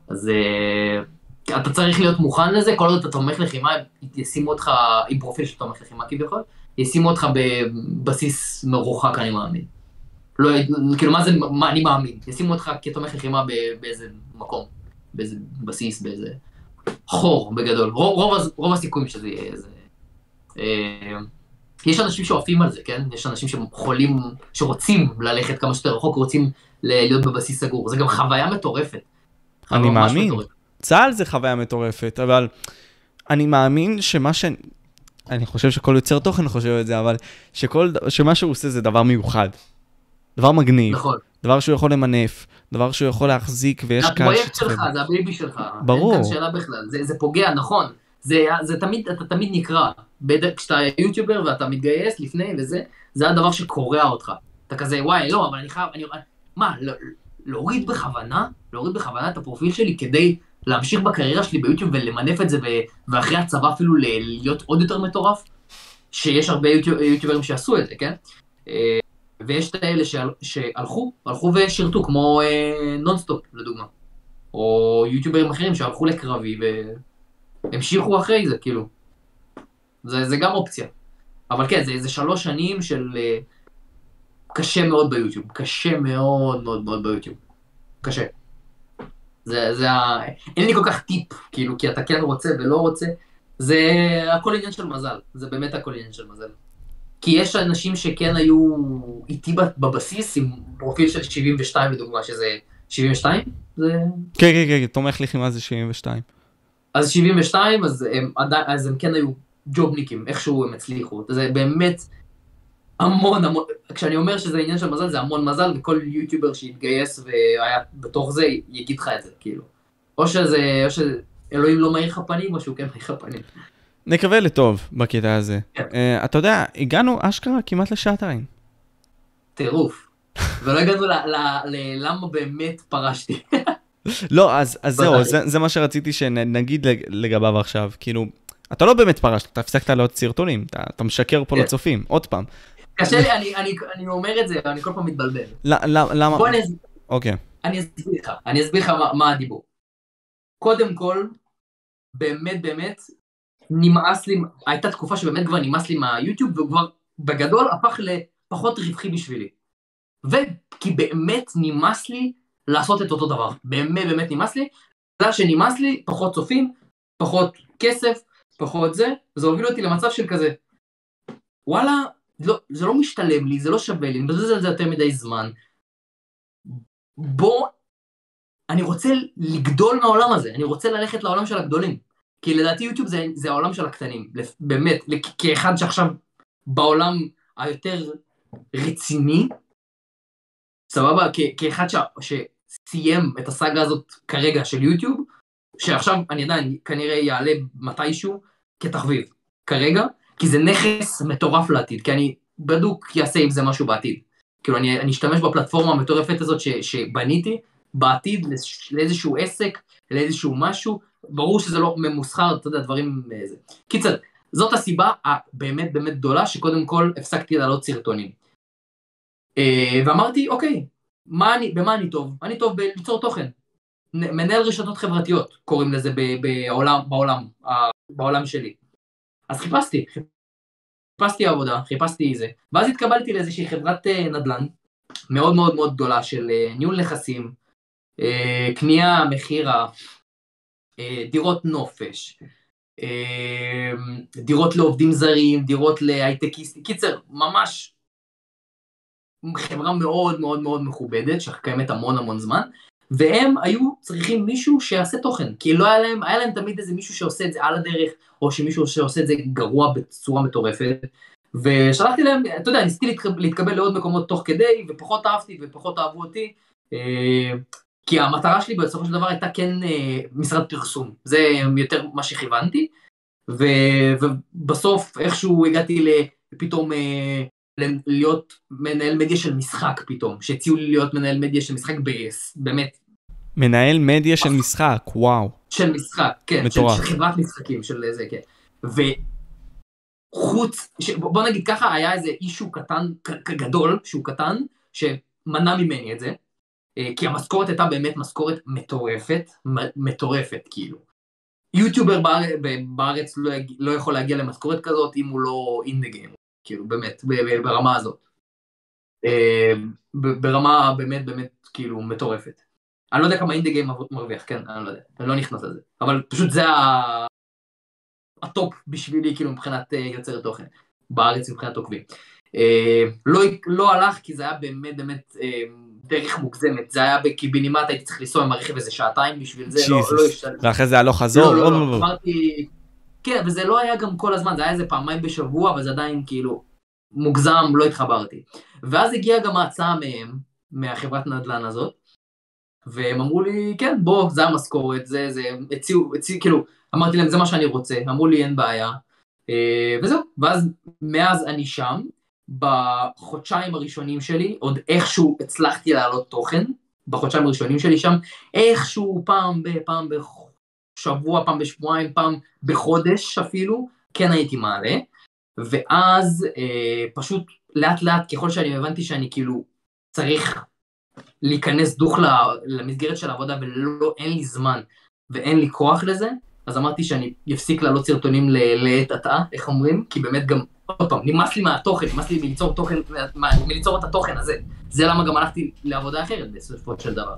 אז אה, אתה צריך להיות מוכן לזה, כל עוד אתה תומך לחימה, ישימו אותך עם פרופיל של תומך לחימה כביכול, ישימו אותך בבסיס מרוחק, אני מאמין. לא, כאילו, מה זה, מה אני מאמין? ישימו אותך כתומך לחימה באיזה מקום, באיזה בסיס, באיזה חור בגדול. רוב, רוב, רוב הסיכויים שזה יהיה איזה... אה, יש אנשים שעפים על זה, כן? יש אנשים שחולים, שרוצים ללכת כמה שיותר רחוק, רוצים להיות בבסיס סגור. זה גם חוויה מטורפת. אני מאמין. מטורפת. צה"ל זה חוויה מטורפת, אבל אני מאמין שמה ש... אני חושב שכל יוצר תוכן חושב את זה, אבל שכל, שמה שהוא עושה זה דבר מיוחד. דבר מגניב, נכון. דבר שהוא יכול למנף, דבר שהוא יכול להחזיק ויש זה קהל הפרויקט שצופה. שלך. זה ה baby שלך. ברור. אין כאן שאלה בכלל. זה, זה פוגע, נכון. זה, זה תמיד, אתה תמיד נקרע. כשאתה יוטיובר ואתה מתגייס לפני וזה, זה הדבר שקורע אותך. אתה כזה, וואי, לא, אבל אני חייב, אני... מה, לא, להוריד בכוונה? להוריד בכוונה את הפרופיל שלי כדי להמשיך בקריירה שלי ביוטיוב ולמנף את זה, ו, ואחרי הצבא אפילו ל- להיות עוד יותר מטורף? שיש הרבה יוטיוב, יוטיוברים שעשו את זה, כן? אה, ויש את האלה שהל, שהלכו, הלכו ושירתו, כמו אה, נונסטופ, לדוגמה. או יוטיוברים אחרים שהלכו לקרבי והמשיכו אחרי זה, כאילו. זה, זה גם אופציה. אבל כן, זה, זה שלוש שנים של אה, קשה מאוד ביוטיוב. קשה מאוד מאוד מאוד ביוטיוב. קשה. זה, זה ה... אין לי כל כך טיפ, כאילו, כי אתה כן רוצה ולא רוצה. זה הכל עניין של מזל. זה באמת הכל עניין של מזל. כי יש אנשים שכן היו איתי בבסיס עם פרופיל של 72 לדוגמה, שזה 72? זה... כן, כן, כן, תומך לחימה זה 72. אז 72, אז הם, אז הם כן היו ג'ובניקים, איכשהו הם הצליחו. זה באמת המון המון, כשאני אומר שזה עניין של מזל, זה המון מזל, וכל יוטיובר שהתגייס והיה בתוך זה, יגיד לך את זה, כאילו. או שזה, או שאלוהים לא מאיר לך פנים, או שהוא כן מאיר לך פנים. נקווה לטוב בקטע הזה. כן. Uh, אתה יודע, הגענו אשכרה כמעט לשעתיים. טירוף. ולא הגענו ל- ל- ל- למה באמת פרשתי. לא, אז, אז זהו. זה, זה מה שרציתי שנגיד לג- לגביו עכשיו, כאילו, אתה לא באמת פרשת, אתה הפסקת לעוד סרטונים, אתה, אתה משקר פה כן. לצופים, עוד פעם. קשה לי, אני- אני- אני אומר את זה, אני כל פעם מתבלבל. למה? בוא אני אסביר. אוקיי. אני אסביר לך, אני אסביר לך מה, מה הדיבור. קודם כל, באמת באמת, נמאס לי, הייתה תקופה שבאמת כבר נמאס לי מהיוטיוב, והוא כבר בגדול הפך לפחות רווחי בשבילי. וכי באמת נמאס לי לעשות את אותו דבר. באמת באמת נמאס לי. בגלל שנמאס לי, פחות צופים, פחות כסף, פחות זה, זה הוביל אותי למצב של כזה, וואלה, לא, זה לא משתלם לי, זה לא שווה לי, אני מבזבז על זה יותר מדי זמן. בוא, אני רוצה לגדול מהעולם הזה, אני רוצה ללכת לעולם של הגדולים. כי לדעתי יוטיוב זה, זה העולם של הקטנים, באמת, כאחד שעכשיו בעולם היותר רציני, סבבה? כאחד ש, שסיים את הסאגה הזאת כרגע של יוטיוב, שעכשיו אני עדיין כנראה יעלה מתישהו כתחביב, כרגע, כי זה נכס מטורף לעתיד, כי אני בדוק אעשה עם זה משהו בעתיד. כאילו אני, אני אשתמש בפלטפורמה המטורפת הזאת ש, שבניתי בעתיד לאיז- לאיזשהו עסק, לאיזשהו משהו, ברור שזה לא ממוסחר, אתה יודע, דברים... אה, זה. קיצר, זאת הסיבה הבאמת באמת גדולה שקודם כל הפסקתי לעלות סרטונים. אה, ואמרתי, אוקיי, מה אני, במה אני טוב? אני טוב בליצור תוכן. מנהל רשתות חברתיות, קוראים לזה בעולם, בעולם, בעולם שלי. אז חיפשתי, חיפשתי עבודה, חיפשתי זה, ואז התקבלתי לאיזושהי חברת אה, נדל"ן מאוד מאוד מאוד גדולה של אה, ניהול נכסים, אה, קנייה, מכירה, דירות נופש, דירות לעובדים זרים, דירות להייטקיסטים, קיצר, ממש חברה מאוד מאוד מאוד מכובדת, שקיימת המון המון זמן, והם היו צריכים מישהו שיעשה תוכן, כי לא היה להם, היה להם תמיד איזה מישהו שעושה את זה על הדרך, או שמישהו שעושה את זה גרוע בצורה מטורפת, ושלחתי להם, אתה יודע, ניסיתי להתקבל, לעוד מקומות תוך כדי, ופחות אהבתי ופחות אהבו אותי, אה, כי המטרה שלי בסופו של דבר הייתה כן אה, משרד פרסום, זה יותר מה שכיוונתי, ו, ובסוף איכשהו הגעתי לפתאום אה, להיות מנהל מדיה של משחק פתאום, שהציעו לי להיות מנהל מדיה של משחק ב- באמת, מנהל מדיה של משחק, וואו. של משחק, כן, של, מטורף. של חברת משחקים, של זה, כן. וחוץ, ש... בוא נגיד ככה, היה איזה אישו קטן, גדול, שהוא קטן, שמנע ממני את זה, אה, כי המשכורת הייתה באמת משכורת מטורפת, מטורפת, כאילו. יוטיובר בארץ, בארץ לא, יג... לא יכול להגיע למשכורת כזאת אם הוא לא the game, כאילו, באמת, ברמה הזאת. אה, ברמה באמת באמת, כאילו, מטורפת. אני לא יודע כמה אינדה גיים מרוויח, כן, אני לא יודע, אני לא נכנס לזה. אבל פשוט זה ה... ה top בשבילי, כאילו, מבחינת אה, יוצר תוכן, בארץ מבחינת עוקבים. אה, לא, לא הלך, כי זה היה באמת באמת אה, דרך מוגזמת. זה היה בקיבינימט, הייתי צריך לנסוע עם הרכב איזה שעתיים בשביל זה, לא, לא. השתלם. ואחרי זה הלוך חזור. לא, לא, לא, לא, לא. אמרתי... כן, וזה לא היה גם כל הזמן, זה היה איזה פעמיים בשבוע, אבל זה עדיין כאילו מוגזם, לא התחברתי. ואז הגיעה גם ההצעה מהם, מהחברת נדל"ן הזאת, והם אמרו לי, כן, בוא, זה המשכורת, זה, זה, הציעו, הציעו, כאילו, אמרתי להם, זה מה שאני רוצה, אמרו לי, אין בעיה, אה, וזהו, ואז מאז אני שם, בחודשיים הראשונים שלי, עוד איכשהו הצלחתי להעלות תוכן, בחודשיים הראשונים שלי שם, איכשהו פעם ב... פעם בשבוע, פעם בשבועיים, פעם בחודש אפילו, כן הייתי מעלה, ואז אה, פשוט לאט לאט, ככל שאני הבנתי שאני כאילו צריך להיכנס דוך למסגרת של העבודה ולא, אין לי זמן ואין לי כוח לזה, אז אמרתי שאני אפסיק להעלות סרטונים לעת עתה, איך אומרים? כי באמת גם, עוד פעם, נמאס לי מהתוכן, נמאס לי מליצור תוכן, מה- מליצור את התוכן הזה. זה למה גם הלכתי לעבודה אחרת בסופו של דבר.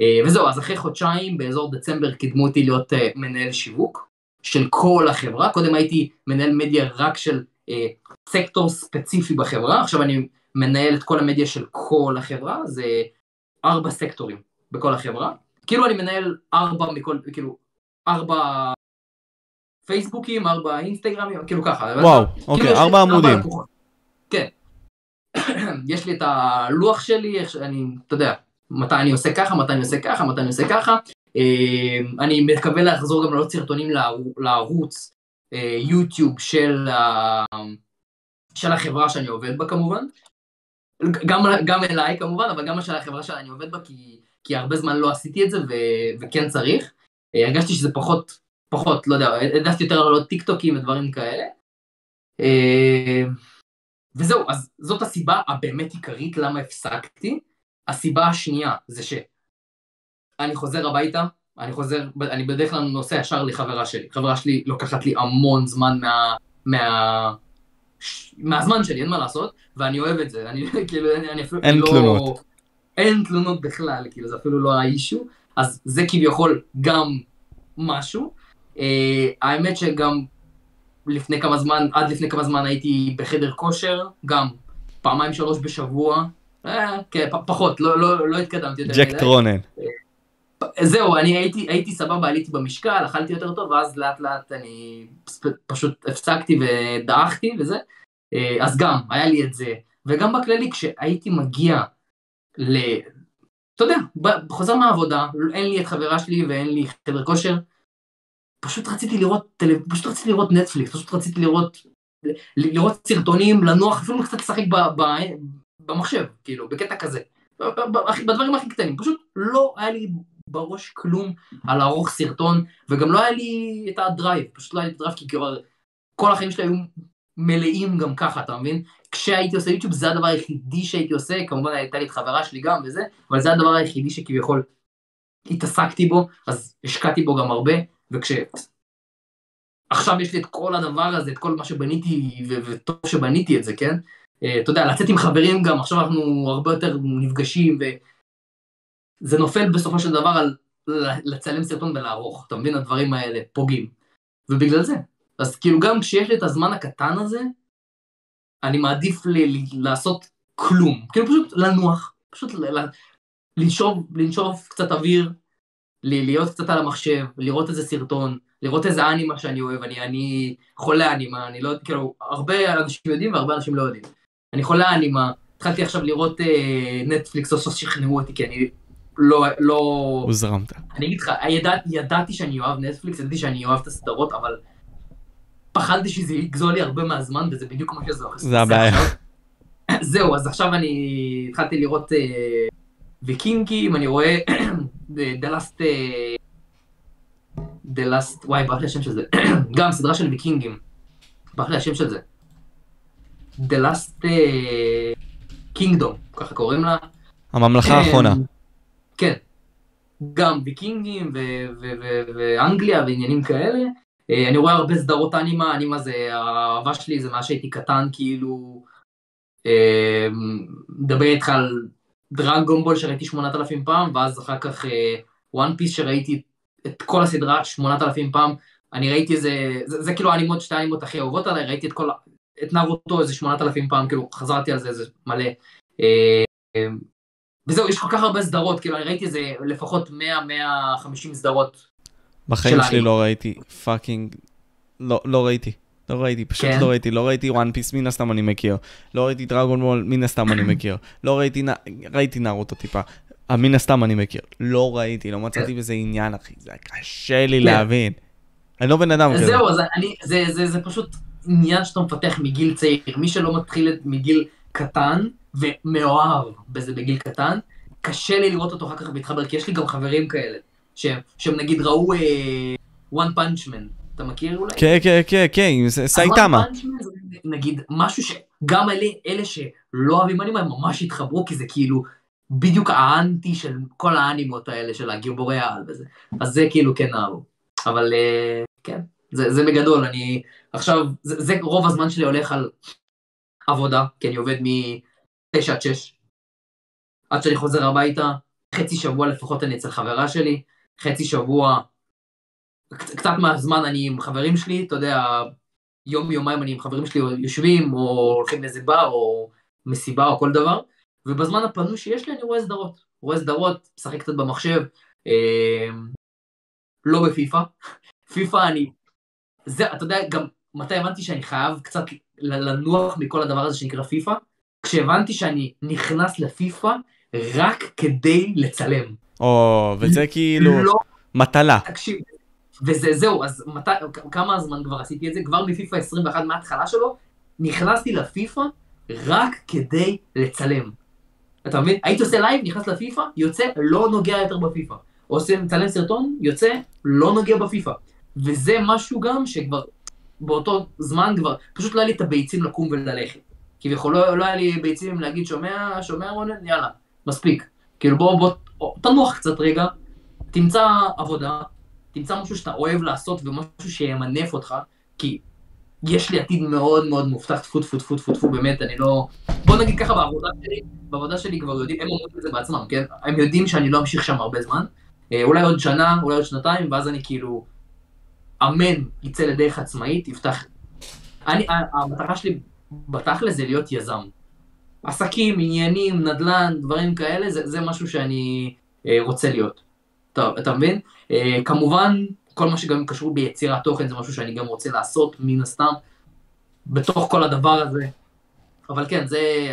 אה, וזהו, אז אחרי חודשיים, באזור דצמבר, קידמו אותי להיות אה, מנהל שיווק של כל החברה. קודם הייתי מנהל מדיה רק של אה, סקטור ספציפי בחברה, עכשיו אני מנהל את כל המדיה של כל החברה, זה ארבע סקטורים בכל החברה. כאילו אני מנהל ארבע מכל, כאילו, ארבע פייסבוקים, ארבע אינסטגרמים, כאילו ככה. וואו, כאילו אוקיי, יש לי ארבע עמודים. כן. יש לי את הלוח שלי, איך ש- אני, אתה יודע, מתי אני עושה ככה, מתי אני עושה ככה, מתי אני עושה ככה. אה, אני מקווה לחזור גם לעוד סרטונים לערו- לערוץ אה, יוטיוב של, של החברה שאני עובד בה כמובן. גם, גם אליי כמובן, אבל גם של החברה שאני עובד בה, כי, כי הרבה זמן לא עשיתי את זה, ו, וכן צריך. אה, הרגשתי שזה פחות, פחות, לא יודע, העדפתי יותר לעלות טיק טוקים ודברים כאלה. אה, וזהו, אז זאת הסיבה הבאמת עיקרית למה הפסקתי. הסיבה השנייה זה שאני חוזר הביתה, אני חוזר, אני בדרך כלל נוסע ישר לחברה שלי. חברה שלי לוקחת לי המון זמן מה... מה... מהזמן שלי, אין מה לעשות, ואני אוהב את זה, אני כאילו, אני, אני אפילו אין לא... תלונות. אין תלונות בכלל, כאילו, זה אפילו לא האישו, אז זה כביכול גם משהו. אה, האמת שגם לפני כמה זמן, עד לפני כמה זמן הייתי בחדר כושר, גם פעמיים שלוש בשבוע, אה, כן, פחות, לא, לא, לא התקדמתי יותר ג'ק טרונן. זהו, אני הייתי, הייתי סבבה, עליתי במשקל, אכלתי יותר טוב, ואז לאט לאט אני פשוט הפסקתי ודעכתי וזה. אה, אז גם, היה לי את זה. וגם בכללי, כשהייתי מגיע ל... אתה יודע, חוזר מהעבודה, אין לי את חברה שלי ואין לי חדר כושר, פשוט רציתי לראות, טלו- פשוט רציתי לראות נטפליקס, פשוט רציתי לראות, לראות סרטונים, לנוח, אפילו קצת לשחק ב- ב- במחשב, כאילו, בקטע כזה. בדברים הכי קטנים, פשוט לא היה לי בראש כלום על לערוך סרטון, וגם לא היה לי את ה drive, פשוט לא היה לי את ה drive, כי כבר כל החיים שלי היו מלאים גם ככה, אתה מבין? כשהייתי עושה יוטיוב זה הדבר היחידי שהייתי עושה, כמובן הייתה לי את חברה שלי גם וזה, אבל זה הדבר היחידי שכביכול התעסקתי בו, אז השקעתי בו גם הרבה, וכש... עכשיו יש לי את כל הדבר הזה, את כל מה שבניתי, ו- וטוב שבניתי את זה, כן? אה, אתה יודע, לצאת עם חברים גם, עכשיו אנחנו הרבה יותר נפגשים, וזה נופל בסופו של דבר על לצלם סרטון ולערוך, אתה מבין? הדברים האלה פוגעים. ובגלל זה. אז כאילו גם כשיש לי את הזמן הקטן הזה, אני מעדיף ל- ל- לעשות כלום. כאילו פשוט לנוח, פשוט ל- ל- לנשוב, לנשוב קצת אוויר, ל- להיות קצת על המחשב, לראות איזה סרטון, לראות איזה אנימה שאני אוהב, אני, אני חולה אנימה, אני לא, כאילו, הרבה אנשים יודעים והרבה אנשים לא יודעים. אני חולה אנימה, התחלתי עכשיו לראות אה, נטפליקס, סוף סוף שכנעו אותי, כי אני לא, לא, הוזרמת. אני אגיד לך, ידע, ידעתי שאני אוהב נטפליקס, ידעתי שאני אוהב את הסדרות, אבל פחדתי שזה יגזול לי הרבה מהזמן, וזה בדיוק מה שזה עושה זה הבעיה. זהו, אז עכשיו אני התחלתי לראות אה, ויקינגים, אני רואה The Last... אה, The Last... וואי, ברח לי השם של זה. גם סדרה של ויקינגים. ברח לי השם של זה. The Last אה, Kingdom, ככה קוראים לה. הממלכה האחרונה. כן. גם ויקינגים ואנגליה ועניינים כאלה. אה, אני רואה הרבה סדרות אנימה, אנימה זה האהבה שלי, זה מה שהייתי קטן כאילו. אה, מדבר איתך על דרגון בול שראיתי 8,000 פעם, ואז אחר כך וואן פיס שראיתי את כל הסדרה 8,000 פעם. אני ראיתי איזה, זה, זה כאילו האנימות, שתי האנימות הכי אהובות עליי, ראיתי את כל, את נרוטו איזה 8,000 פעם, כאילו חזרתי על זה איזה מלא. וזהו, יש כל כך הרבה סדרות, כאילו אני ראיתי איזה לפחות 100-150 סדרות. בחיים של שלי. לא ראיתי fucking... לא לא ראיתי. לא ראיתי, פשוט כן? לא ראיתי, לא ראיתי וואן פיס, מן הסתם אני מכיר. לא ראיתי דרגון בול, מן הסתם אני מכיר. לא ראיתי, ראיתי נרוטו טיפה. אה, מן הסתם אני מכיר. לא ראיתי, לא מצאתי בזה עניין, אחי. זה קשה לי כן. להבין. אני לא בן אדם כזה. זהו, אז אני, זה, זה, זה פשוט עניין שאתה מפתח מגיל צעיר. מי שלא מתחיל מגיל קטן ומאוהב בזה בגיל קטן, קשה לי לראות אותו אחר כך מתחבר, כי יש לי גם חברים כאלה, שהם, שהם נגיד ראו אה, one punch man, אתה מכיר אולי? כן, כן, כן, כן, עם סייטמה. One Punch Man זה נגיד משהו שגם אלה, אלה שלא אוהבים אנימה הם ממש התחברו כי זה כאילו בדיוק האנטי של כל האנימות האלה של הגיבורי העל וזה. אז זה כאילו כן אהבו. אבל אה, כן, זה, זה בגדול, אני עכשיו, זה, זה רוב הזמן שלי הולך על עבודה, כי אני עובד מ-9 עד 6. עד שאני חוזר הביתה, חצי שבוע לפחות אני אצל חברה שלי, חצי שבוע, קצ- קצת מהזמן אני עם חברים שלי, אתה יודע, יום יומיים אני עם חברים שלי יושבים, או הולכים לאיזה בר, או מסיבה, או כל דבר, ובזמן הפנוי שיש לי אני רואה סדרות. רואה סדרות, משחק קצת במחשב, אה, לא בפיפא. פיפא אני... זה, אתה יודע, גם מתי הבנתי שאני חייב קצת לנוח מכל הדבר הזה שנקרא פיפא? כשהבנתי שאני נכנס לפיפא רק כדי לצלם. או, וזה כאילו לא מטלה. תקשיב, וזה זהו, אז מתי, כמה זמן כבר עשיתי את זה? כבר מפיפא 21 מההתחלה שלו, נכנסתי לפיפא רק כדי לצלם. אתה מבין? הייתי עושה live, נכנס לפיפא, יוצא, לא נוגע יותר בפיפא. עושה, מצלם סרטון, יוצא, לא נוגע בפיפא. וזה משהו גם שכבר, באותו זמן כבר, פשוט לא היה לי את הביצים לקום וללכת. כביכול לא, לא היה לי ביצים להגיד, שומע, שומע רונן, יאללה, מספיק. כאילו בוא, בוא, תנוח קצת רגע, תמצא עבודה, תמצא משהו שאתה אוהב לעשות ומשהו שימנף אותך, כי יש לי עתיד מאוד מאוד מובטח, טפו טפו טפו טפו טפו, באמת, אני לא... בוא נגיד ככה, בעבודה שלי, בעבודה שלי כבר יודעים, הם אומרים את זה בעצמם, כן? הם יודעים שאני לא אמשיך שם הרבה זמן. אה, אולי עוד שנה, אולי עוד שנתיים, ואז אני כאילו, אמן, יצא לדרך עצמאית, יפתח... אני, המטרה שלי בתכל'ס זה להיות יזם. עסקים, עניינים, נדל"ן, דברים כאלה, זה, זה משהו שאני אה, רוצה להיות. טוב, אתה מבין? אה, כמובן, כל מה שגם קשור ביצירת תוכן זה משהו שאני גם רוצה לעשות, מן הסתם, בתוך כל הדבר הזה. אבל כן, זה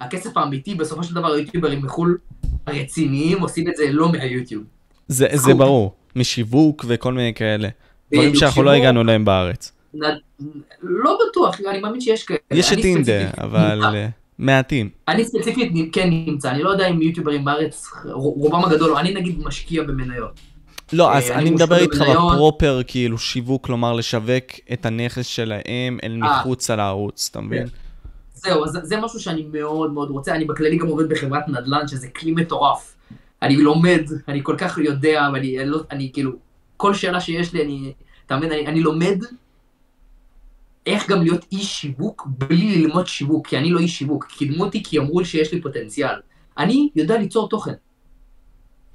הכסף האמיתי, בסופו של דבר היוטיוברים מחו"ל הרציניים עושים את זה לא מהיוטיוב. זה, זה ברור, משיווק וכל מיני כאלה. דברים שאנחנו לא הגענו להם בארץ. לא בטוח, אני מאמין שיש כאלה. יש את אינדה, אבל אה, מעטים. אני ספציפית כן נמצא, אני לא יודע אם יוטיוברים בארץ, רובם הגדול, אני נגיד משקיע במניות. לא, אז אה, אני מדבר איתך בפרופר, כאילו שיווק, כלומר לשווק את הנכס שלהם אל אה. מחוץ על הערוץ, אתה מבין? כן. זהו, אז זה משהו שאני מאוד מאוד רוצה, אני בכללי גם עובד בחברת נדל"ן, שזה כלי מטורף. אני לומד, אני כל כך יודע, ואני אני לא, אני כאילו, כל שאלה שיש לי, אני, אתה מבין, אני, אני לומד איך גם להיות איש שיווק בלי ללמוד שיווק, כי אני לא איש שיווק, קידמו אותי כי אמרו לי שיש לי פוטנציאל. אני יודע ליצור תוכן.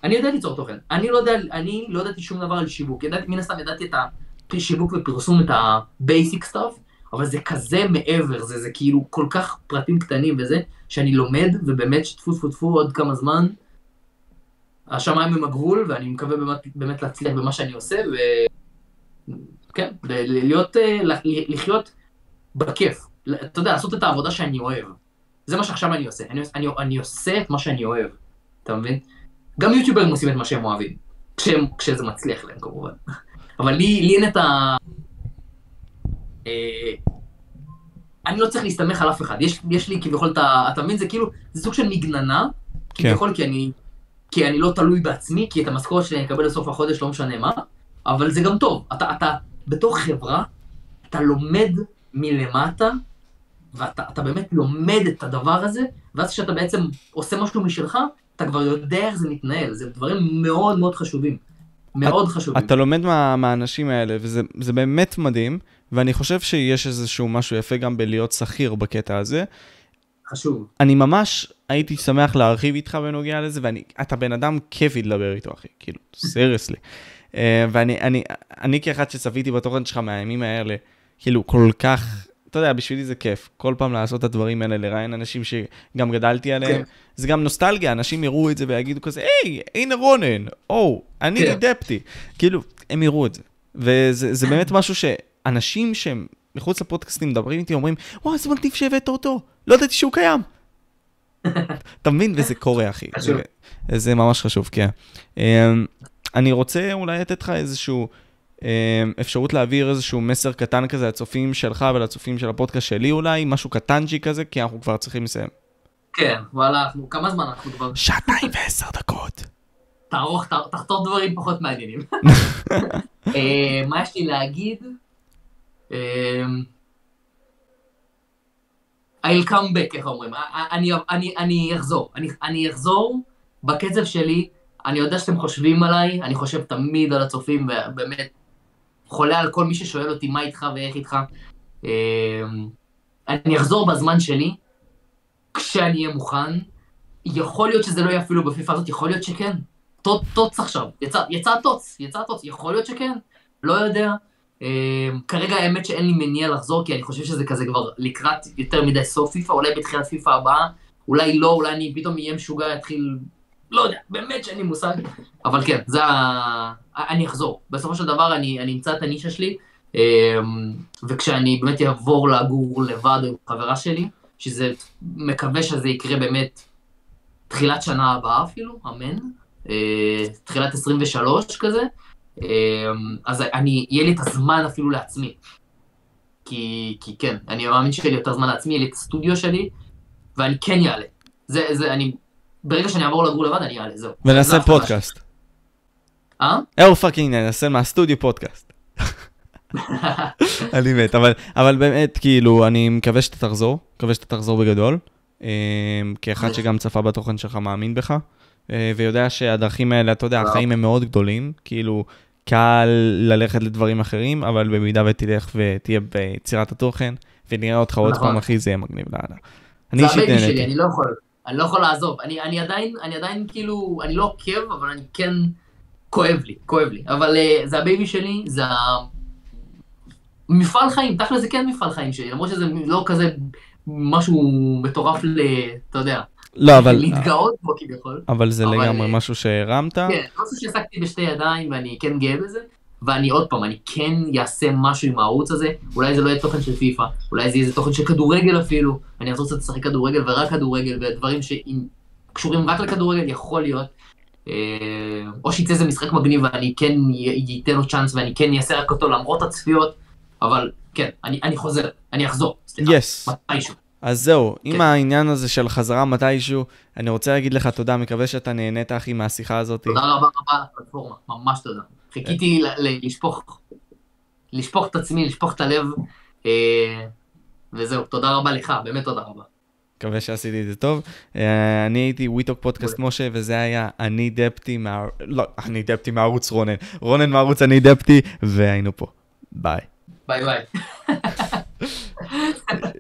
אני יודע ליצור תוכן. אני לא, יודע, אני לא ידעתי שום דבר על שיווק. ידעתי, מן הסתם ידעתי את השיווק ופרסום, את ה-basic stuff, אבל זה כזה מעבר, זה, זה כאילו כל כך פרטים קטנים וזה, שאני לומד, ובאמת שטפו טפו טפו עוד כמה זמן, השמיים הם הגבול, ואני מקווה באמת, באמת להצליח במה שאני עושה, וכן, להיות, אה, לחיות בכיף. אתה יודע, לעשות את העבודה שאני אוהב. זה מה שעכשיו אני עושה. אני, אני, אני עושה את מה שאני אוהב, אתה מבין? גם יוטיוברים עושים את מה שהם אוהבים, כשהם, כשזה מצליח להם כמובן. אבל לי, לי אין את ה... אה, אני לא צריך להסתמך על אף אחד. יש, יש לי כביכול את ה... אתה מבין? זה כאילו, זה סוג של מגננה, כן. כביכול כי אני, כי אני לא תלוי בעצמי, כי את המשכורת שלי אני אקבל לסוף החודש, לא משנה מה, אבל זה גם טוב. אתה, אתה בתור חברה, אתה לומד מלמטה, ואתה באמת לומד את הדבר הזה, ואז כשאתה בעצם עושה משהו משלך, אתה כבר יודע איך זה מתנהל, זה דברים מאוד מאוד חשובים. מאוד חשובים. אתה לומד מה, מהאנשים האלה, וזה באמת מדהים, ואני חושב שיש איזשהו משהו יפה גם בלהיות שכיר בקטע הזה. חשוב. אני ממש הייתי שמח להרחיב איתך בנוגע לזה, ואתה בן אדם כיפי לדבר איתו, אחי, כאילו, סרסלי. אה, ואני אני, אני כאחד שצפיתי בתוכן שלך מהימים האלה, כאילו, כל כך אתה יודע, בשבילי זה כיף. כל פעם לעשות את הדברים האלה, לראיין אנשים שגם גדלתי עליהם. כן. זה גם נוסטלגיה, אנשים יראו את זה ויגידו כזה, היי, הנה רונן, או, אני כן. דפטי. כאילו, הם יראו את זה. וזה באמת משהו שאנשים שהם מחוץ לפודקאסטים מדברים איתי, אומרים, וואו, איזה מגניב שהבאת אותו, לא ידעתי שהוא קיים. אתה מבין? וזה קורה, אחי. זה, זה ממש חשוב, כן. אני רוצה אולי לתת לך איזשהו... אמ, אפשרות להעביר איזשהו מסר קטן כזה לצופים שלך ולצופים של הפודקאסט שלי אולי, משהו קטנג'י כזה, כי אנחנו כבר צריכים לסיים. כן, וואלה, אנחנו, כמה זמן אנחנו כבר... שעתיים ועשר דקות. תערוך, תחתור דברים פחות מעניינים. אה, מה יש לי להגיד? אמ, I'll come back, איך אומרים? אני, אחזור. אני אחזור בקצב שלי. אני יודע שאתם חושבים עליי, אני חושב תמיד על הצופים, ובאמת, חולה על כל מי ששואל אותי מה איתך ואיך איתך. אמ, אני אחזור בזמן שלי, כשאני אהיה מוכן. יכול להיות שזה לא יהיה אפילו בפיפה הזאת, יכול להיות שכן. טוץ עכשיו, יצא, יצא טוץ, יצא טוץ, יכול להיות שכן, לא יודע. אמ, כרגע האמת שאין לי מניע לחזור, כי אני חושב שזה כזה כבר לקראת יותר מדי סוף פיפה, אולי בתחילת פיפה הבאה, אולי לא, אולי אני פתאום אהיה משוגע, אתחיל לא יודע, באמת שאין לי מושג, אבל כן, זה ה... אני אחזור. בסופו של דבר אני, אני אמצא את הנישה שלי, אמ, וכשאני באמת אעבור לגור לבד עם חברה שלי, שזה, מקווה שזה יקרה באמת תחילת שנה הבאה אפילו, אמן, אה, תחילת 23 כזה, אמ, אז אני, יהיה לי את הזמן אפילו לעצמי. כי, כי כן, אני מאמין שיהיה לי יותר זמן לעצמי, יהיה לי את הסטודיו שלי, ואני כן אעלה. זה, זה, אני, ברגע שאני אעבור לגור לבד, אני אעלה, זהו. זה ונעשה פודקאסט. אה? אור fucking נעשה מהסטודיו פודקאסט. אני מת, אבל, אבל באמת, כאילו, אני מקווה שאתה תחזור, מקווה שאתה תחזור בגדול, אה, כאחד. שגם צפה בתוכן שלך מאמין בך, אה, ויודע שהדרכים האלה, אתה יודע. החיים הם מאוד גדולים, כאילו, קל ללכת לדברים אחרים, אבל במידה ותלך ותהיה ביצירת התוכן, ונראה אותך עוד נכון. פעם, אחי, זה יהיה מגניב לאללה. אני זה אישית נהניתי. אני לא יכול, אני לא יכול לעזוב. אני, אני עדיין, אני עדיין כאילו, אני לא עוקב, אבל אני כן, כואב לי, כואב לי. אבל uh, זה ה baby שלי, זה המפעל חיים, תכל'ס זה כן מפעל חיים שלי, למרות שזה לא כזה משהו מטורף ל... אתה יודע, לא, אבל, להתגאות בו כביכול. אבל זה אבל, לגמרי אה, משהו שהרמת. כן, משהו שהעסקתי בשתי ידיים ואני כן גאה בזה. ואני עוד פעם, אני כן אעשה משהו עם הערוץ הזה, אולי זה לא יהיה תוכן של פיפא, אולי זה יהיה תוכן של כדורגל אפילו, אני אחזור קצת לשחק כדורגל ורק כדורגל, ודברים שקשורים רק לכדורגל יכול להיות. אה, או שיצא איזה משחק מגניב ואני כן ייתן לו צ'אנס ואני כן אעשה רק אותו למרות הצפיות, אבל כן, אני, אני חוזר, אני אחזור, סליחה, יס. מתישהו. אז זהו, עם כן. העניין הזה של חזרה מתישהו, אני רוצה להגיד לך תודה, מקווה שאתה נהנית, אחי, מהשיחה הזאת. תודה רבה רבה על הפלטפורמה, ממש תודה. חיכיתי לשפוך, לשפוך את עצמי, לשפוך את הלב, אה, וזהו, תודה רבה לך, באמת תודה רבה. מקווה שעשיתי את זה טוב. אה, אני הייתי We Talk פודקאסט משה, וזה היה אני דפטי מה... לא, אני דפטי מערוץ רונן. רונן מערוץ אני דפטי, והיינו פה. ביי. ביי ביי.